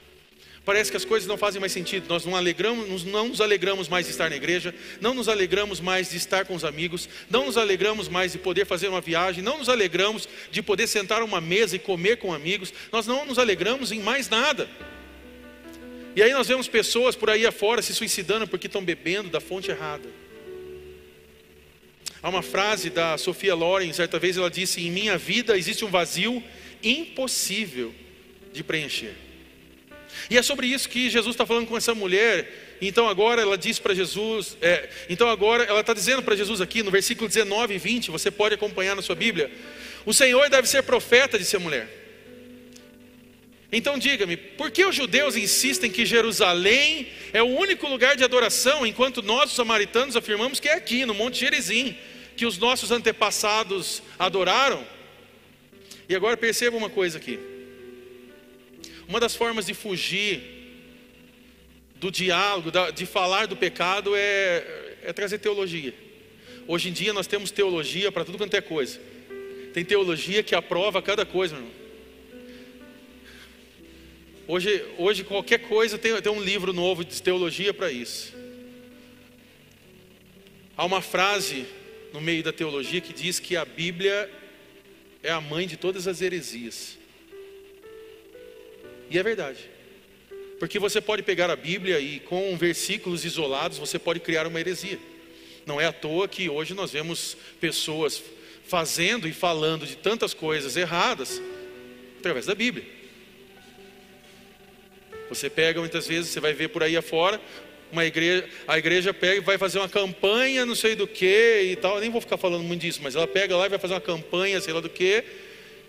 Parece que as coisas não fazem mais sentido. Nós não, alegramos, não nos alegramos mais de estar na igreja, não nos alegramos mais de estar com os amigos, não nos alegramos mais de poder fazer uma viagem, não nos alegramos de poder sentar a uma mesa e comer com amigos. Nós não nos alegramos em mais nada. E aí nós vemos pessoas por aí afora se suicidando porque estão bebendo da fonte errada. Há uma frase da Sofia Loren, certa vez ela disse: Em minha vida existe um vazio impossível de preencher. E é sobre isso que Jesus está falando com essa mulher. Então agora ela diz para Jesus, é, então agora ela está dizendo para Jesus aqui no versículo 19 e 20, você pode acompanhar na sua Bíblia. O Senhor deve ser profeta, disse a mulher. Então diga-me, por que os judeus insistem que Jerusalém é o único lugar de adoração, enquanto nós, os samaritanos, afirmamos que é aqui, no Monte Gerizim, que os nossos antepassados adoraram? E agora perceba uma coisa aqui. Uma das formas de fugir do diálogo, de falar do pecado, é, é trazer teologia. Hoje em dia nós temos teologia para tudo quanto é coisa. Tem teologia que aprova cada coisa, meu irmão. Hoje, hoje qualquer coisa tem, tem um livro novo de teologia para isso. Há uma frase no meio da teologia que diz que a Bíblia é a mãe de todas as heresias. E é verdade. Porque você pode pegar a Bíblia e com versículos isolados você pode criar uma heresia. Não é à toa que hoje nós vemos pessoas fazendo e falando de tantas coisas erradas através da Bíblia. Você pega muitas vezes, você vai ver por aí afora, uma igreja, a igreja pega e vai fazer uma campanha, não sei do que e tal. Eu nem vou ficar falando muito disso, mas ela pega lá e vai fazer uma campanha, sei lá do que,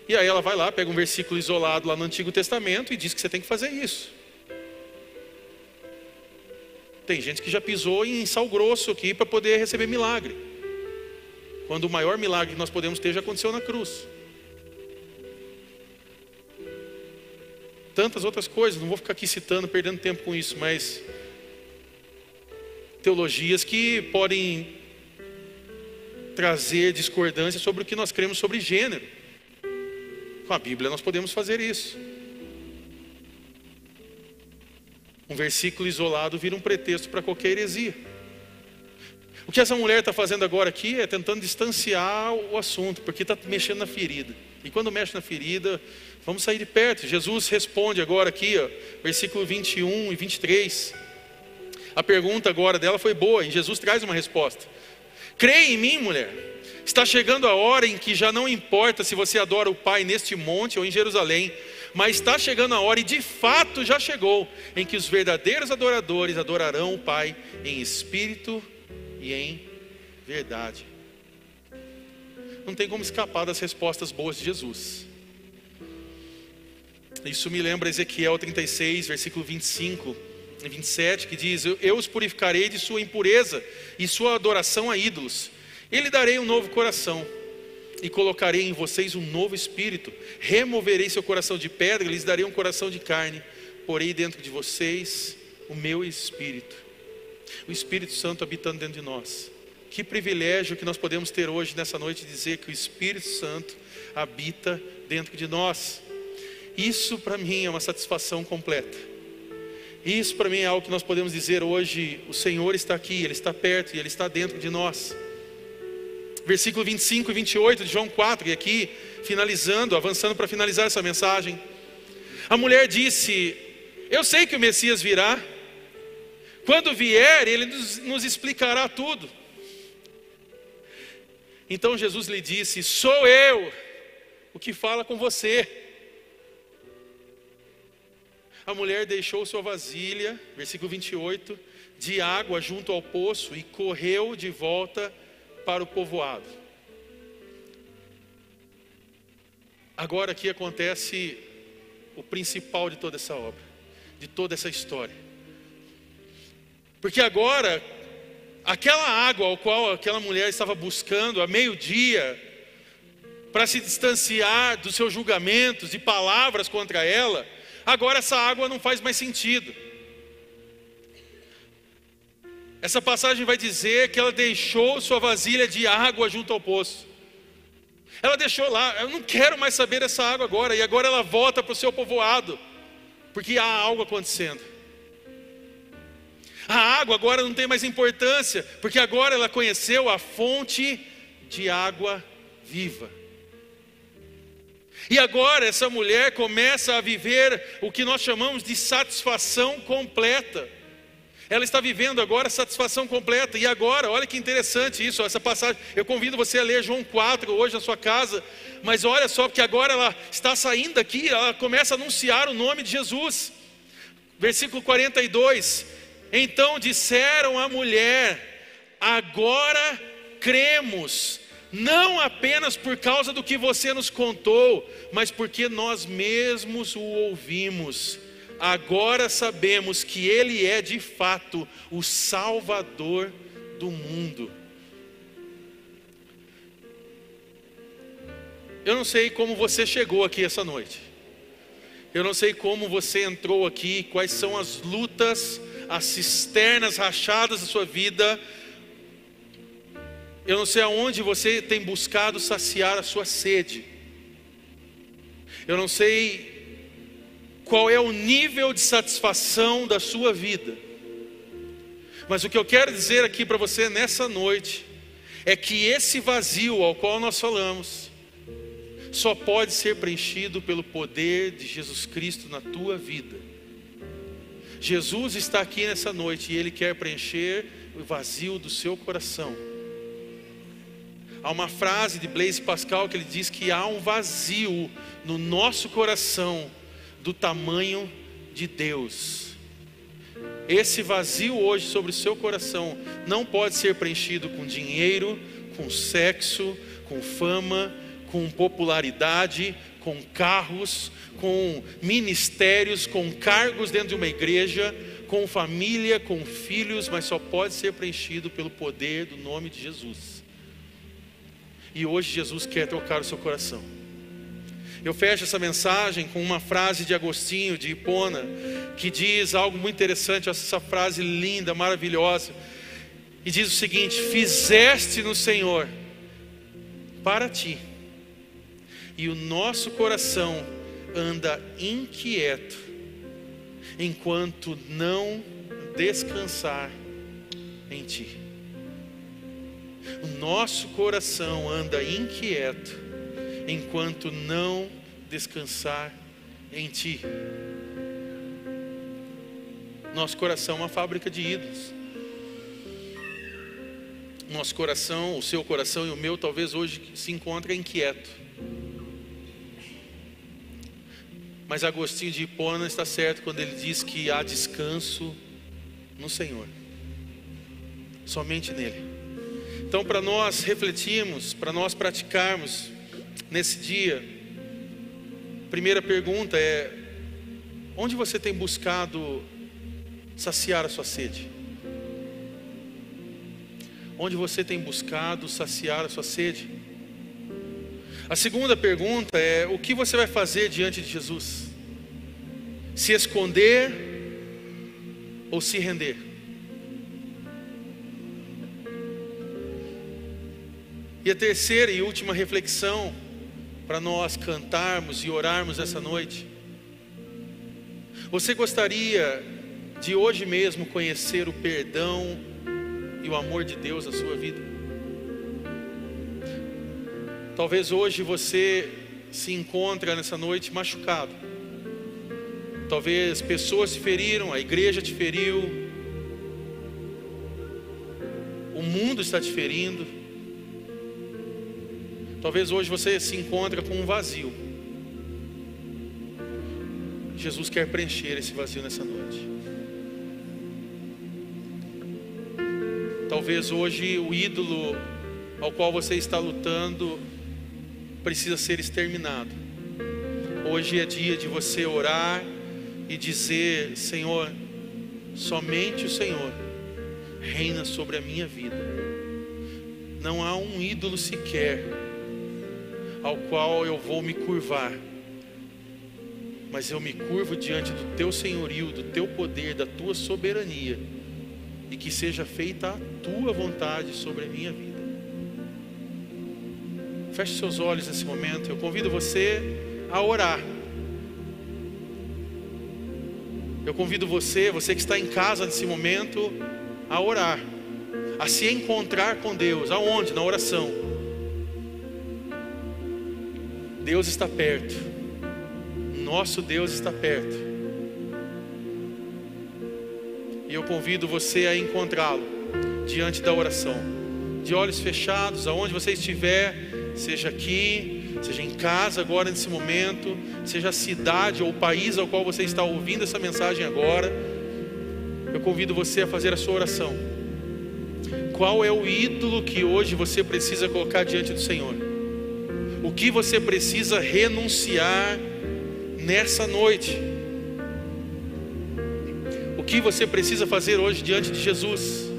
e aí ela vai lá, pega um versículo isolado lá no Antigo Testamento e diz que você tem que fazer isso. Tem gente que já pisou em sal grosso aqui para poder receber milagre. Quando o maior milagre que nós podemos ter já aconteceu na cruz. Tantas outras coisas, não vou ficar aqui citando, perdendo tempo com isso, mas teologias que podem trazer discordância sobre o que nós cremos sobre gênero. Com a Bíblia nós podemos fazer isso. Um versículo isolado vira um pretexto para qualquer heresia. O que essa mulher está fazendo agora aqui é tentando distanciar o assunto, porque está mexendo na ferida. E quando mexe na ferida, vamos sair de perto. Jesus responde agora aqui, ó, versículo 21 e 23. A pergunta agora dela foi boa, e Jesus traz uma resposta. Creia em mim, mulher. Está chegando a hora em que já não importa se você adora o Pai neste monte ou em Jerusalém, mas está chegando a hora, e de fato já chegou, em que os verdadeiros adoradores adorarão o Pai em espírito e em verdade. Não tem como escapar das respostas boas de Jesus. Isso me lembra Ezequiel 36, versículo 25 e 27, que diz: Eu os purificarei de sua impureza e sua adoração a ídolos e lhe darei um novo coração, e colocarei em vocês um novo espírito. Removerei seu coração de pedra, e lhes darei um coração de carne. Porei dentro de vocês o meu espírito. O Espírito Santo habitando dentro de nós. Que privilégio que nós podemos ter hoje, nessa noite, dizer que o Espírito Santo habita dentro de nós. Isso para mim é uma satisfação completa. Isso para mim é algo que nós podemos dizer hoje: o Senhor está aqui, Ele está perto e Ele está dentro de nós versículo 25 e 28 de João 4, e aqui finalizando, avançando para finalizar essa mensagem. A mulher disse: Eu sei que o Messias virá, quando vier, ele nos, nos explicará tudo. Então Jesus lhe disse: Sou eu o que fala com você. A mulher deixou sua vasilha, versículo 28, de água junto ao poço e correu de volta para o povoado. Agora aqui acontece o principal de toda essa obra, de toda essa história. Porque agora, aquela água ao qual aquela mulher estava buscando a meio-dia, para se distanciar dos seus julgamentos e palavras contra ela, agora essa água não faz mais sentido. Essa passagem vai dizer que ela deixou sua vasilha de água junto ao poço. Ela deixou lá, eu não quero mais saber dessa água agora, e agora ela volta para o seu povoado, porque há algo acontecendo. A água agora não tem mais importância, porque agora ela conheceu a fonte de água viva. E agora essa mulher começa a viver o que nós chamamos de satisfação completa. Ela está vivendo agora satisfação completa. E agora, olha que interessante isso, essa passagem. Eu convido você a ler João 4 hoje na sua casa. Mas olha só, porque agora ela está saindo daqui, ela começa a anunciar o nome de Jesus. Versículo 42. Então disseram à mulher: Agora cremos não apenas por causa do que você nos contou, mas porque nós mesmos o ouvimos. Agora sabemos que Ele é de fato o Salvador do mundo. Eu não sei como você chegou aqui essa noite. Eu não sei como você entrou aqui, quais são as lutas, as cisternas rachadas da sua vida eu não sei aonde você tem buscado saciar a sua sede. Eu não sei qual é o nível de satisfação da sua vida. Mas o que eu quero dizer aqui para você nessa noite é que esse vazio ao qual nós falamos só pode ser preenchido pelo poder de Jesus Cristo na tua vida. Jesus está aqui nessa noite e ele quer preencher o vazio do seu coração. Há uma frase de Blaise Pascal que ele diz que há um vazio no nosso coração do tamanho de Deus. Esse vazio hoje sobre o seu coração não pode ser preenchido com dinheiro, com sexo, com fama, com popularidade, com carros, com ministérios, com cargos dentro de uma igreja, com família, com filhos, mas só pode ser preenchido pelo poder do nome de Jesus. E hoje Jesus quer tocar o seu coração. Eu fecho essa mensagem com uma frase de Agostinho, de Hipona, que diz algo muito interessante, essa frase linda, maravilhosa. E diz o seguinte: Fizeste no Senhor para ti, e o nosso coração anda inquieto, enquanto não descansar em ti. O nosso coração anda inquieto enquanto não descansar em Ti. Nosso coração é uma fábrica de ídolos. Nosso coração, o seu coração e o meu, talvez hoje se encontre inquieto. Mas Agostinho de Hipona está certo quando ele diz que há descanso no Senhor, somente nele. Então, para nós refletirmos, para nós praticarmos nesse dia, primeira pergunta é: onde você tem buscado saciar a sua sede? Onde você tem buscado saciar a sua sede? A segunda pergunta é: o que você vai fazer diante de Jesus? Se esconder ou se render? E a terceira e última reflexão para nós cantarmos e orarmos essa noite. Você gostaria de hoje mesmo conhecer o perdão e o amor de Deus na sua vida? Talvez hoje você se encontre nessa noite machucado. Talvez pessoas te feriram, a igreja te feriu, o mundo está te ferindo. Talvez hoje você se encontre com um vazio. Jesus quer preencher esse vazio nessa noite. Talvez hoje o ídolo ao qual você está lutando precisa ser exterminado. Hoje é dia de você orar e dizer: Senhor, somente o Senhor reina sobre a minha vida. Não há um ídolo sequer ao qual eu vou me curvar, mas eu me curvo diante do teu senhorio, do teu poder, da tua soberania, e que seja feita a tua vontade sobre a minha vida. Feche seus olhos nesse momento, eu convido você a orar. Eu convido você, você que está em casa nesse momento, a orar, a se encontrar com Deus. Aonde? Na oração. Deus está perto. Nosso Deus está perto. E eu convido você a encontrá-lo diante da oração. De olhos fechados, aonde você estiver, seja aqui, seja em casa agora nesse momento, seja a cidade ou o país ao qual você está ouvindo essa mensagem agora, eu convido você a fazer a sua oração. Qual é o ídolo que hoje você precisa colocar diante do Senhor? Que você precisa renunciar nessa noite? O que você precisa fazer hoje diante de Jesus?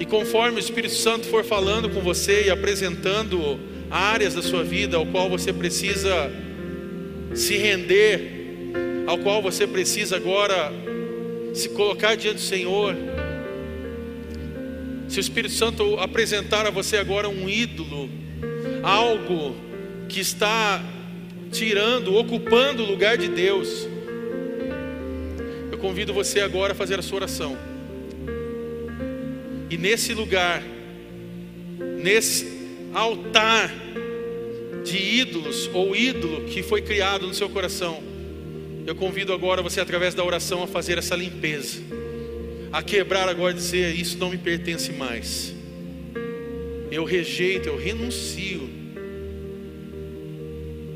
E conforme o Espírito Santo for falando com você e apresentando áreas da sua vida ao qual você precisa se render, ao qual você precisa agora se colocar diante do Senhor. Se o Espírito Santo apresentar a você agora um ídolo, algo que está tirando, ocupando o lugar de Deus, eu convido você agora a fazer a sua oração. E nesse lugar, nesse altar de ídolos ou ídolo que foi criado no seu coração, eu convido agora você, através da oração, a fazer essa limpeza, a quebrar agora e dizer: Isso não me pertence mais. Eu rejeito, eu renuncio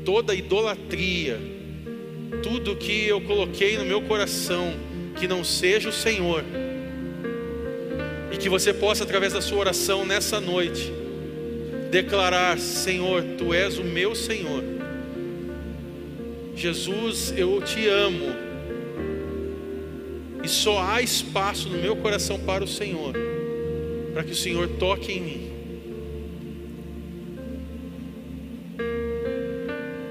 toda idolatria, tudo que eu coloquei no meu coração que não seja o Senhor e que você possa, através da sua oração nessa noite, declarar: Senhor, tu és o meu Senhor. Jesus, eu te amo. E só há espaço no meu coração para o Senhor, para que o Senhor toque em mim.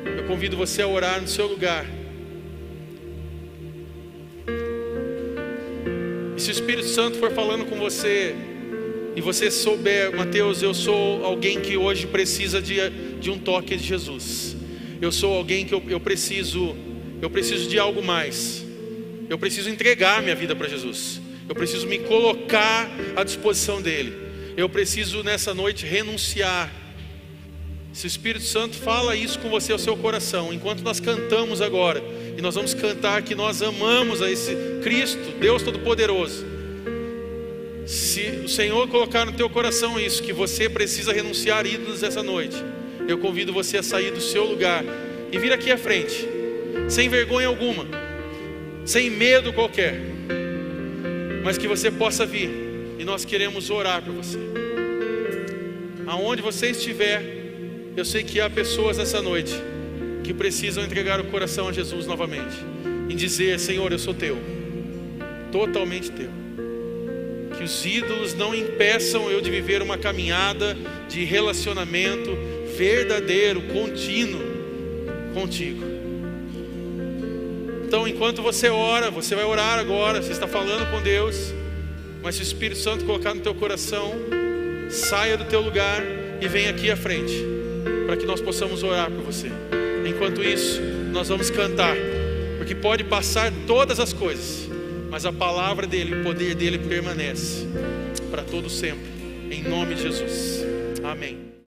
Eu convido você a orar no seu lugar. E se o Espírito Santo for falando com você, e você souber, Mateus, eu sou alguém que hoje precisa de, de um toque de Jesus. Eu sou alguém que eu, eu preciso, eu preciso de algo mais. Eu preciso entregar minha vida para Jesus. Eu preciso me colocar à disposição dele. Eu preciso nessa noite renunciar. Se o Espírito Santo fala isso com você ao seu coração, enquanto nós cantamos agora, e nós vamos cantar que nós amamos a esse Cristo, Deus Todo-Poderoso. Se o Senhor colocar no teu coração isso, que você precisa renunciar ídolos essa noite, eu convido você a sair do seu lugar e vir aqui à frente, sem vergonha alguma, sem medo qualquer, mas que você possa vir e nós queremos orar por você. Aonde você estiver, eu sei que há pessoas nessa noite que precisam entregar o coração a Jesus novamente e dizer: Senhor, eu sou teu, totalmente teu. Que os ídolos não impeçam eu de viver uma caminhada de relacionamento verdadeiro, contínuo contigo. Então, enquanto você ora, você vai orar agora, você está falando com Deus, mas se o Espírito Santo colocar no teu coração, saia do teu lugar e venha aqui à frente, para que nós possamos orar por você. Enquanto isso, nós vamos cantar, porque pode passar todas as coisas, mas a palavra dele, o poder dele permanece para todo sempre. Em nome de Jesus. Amém.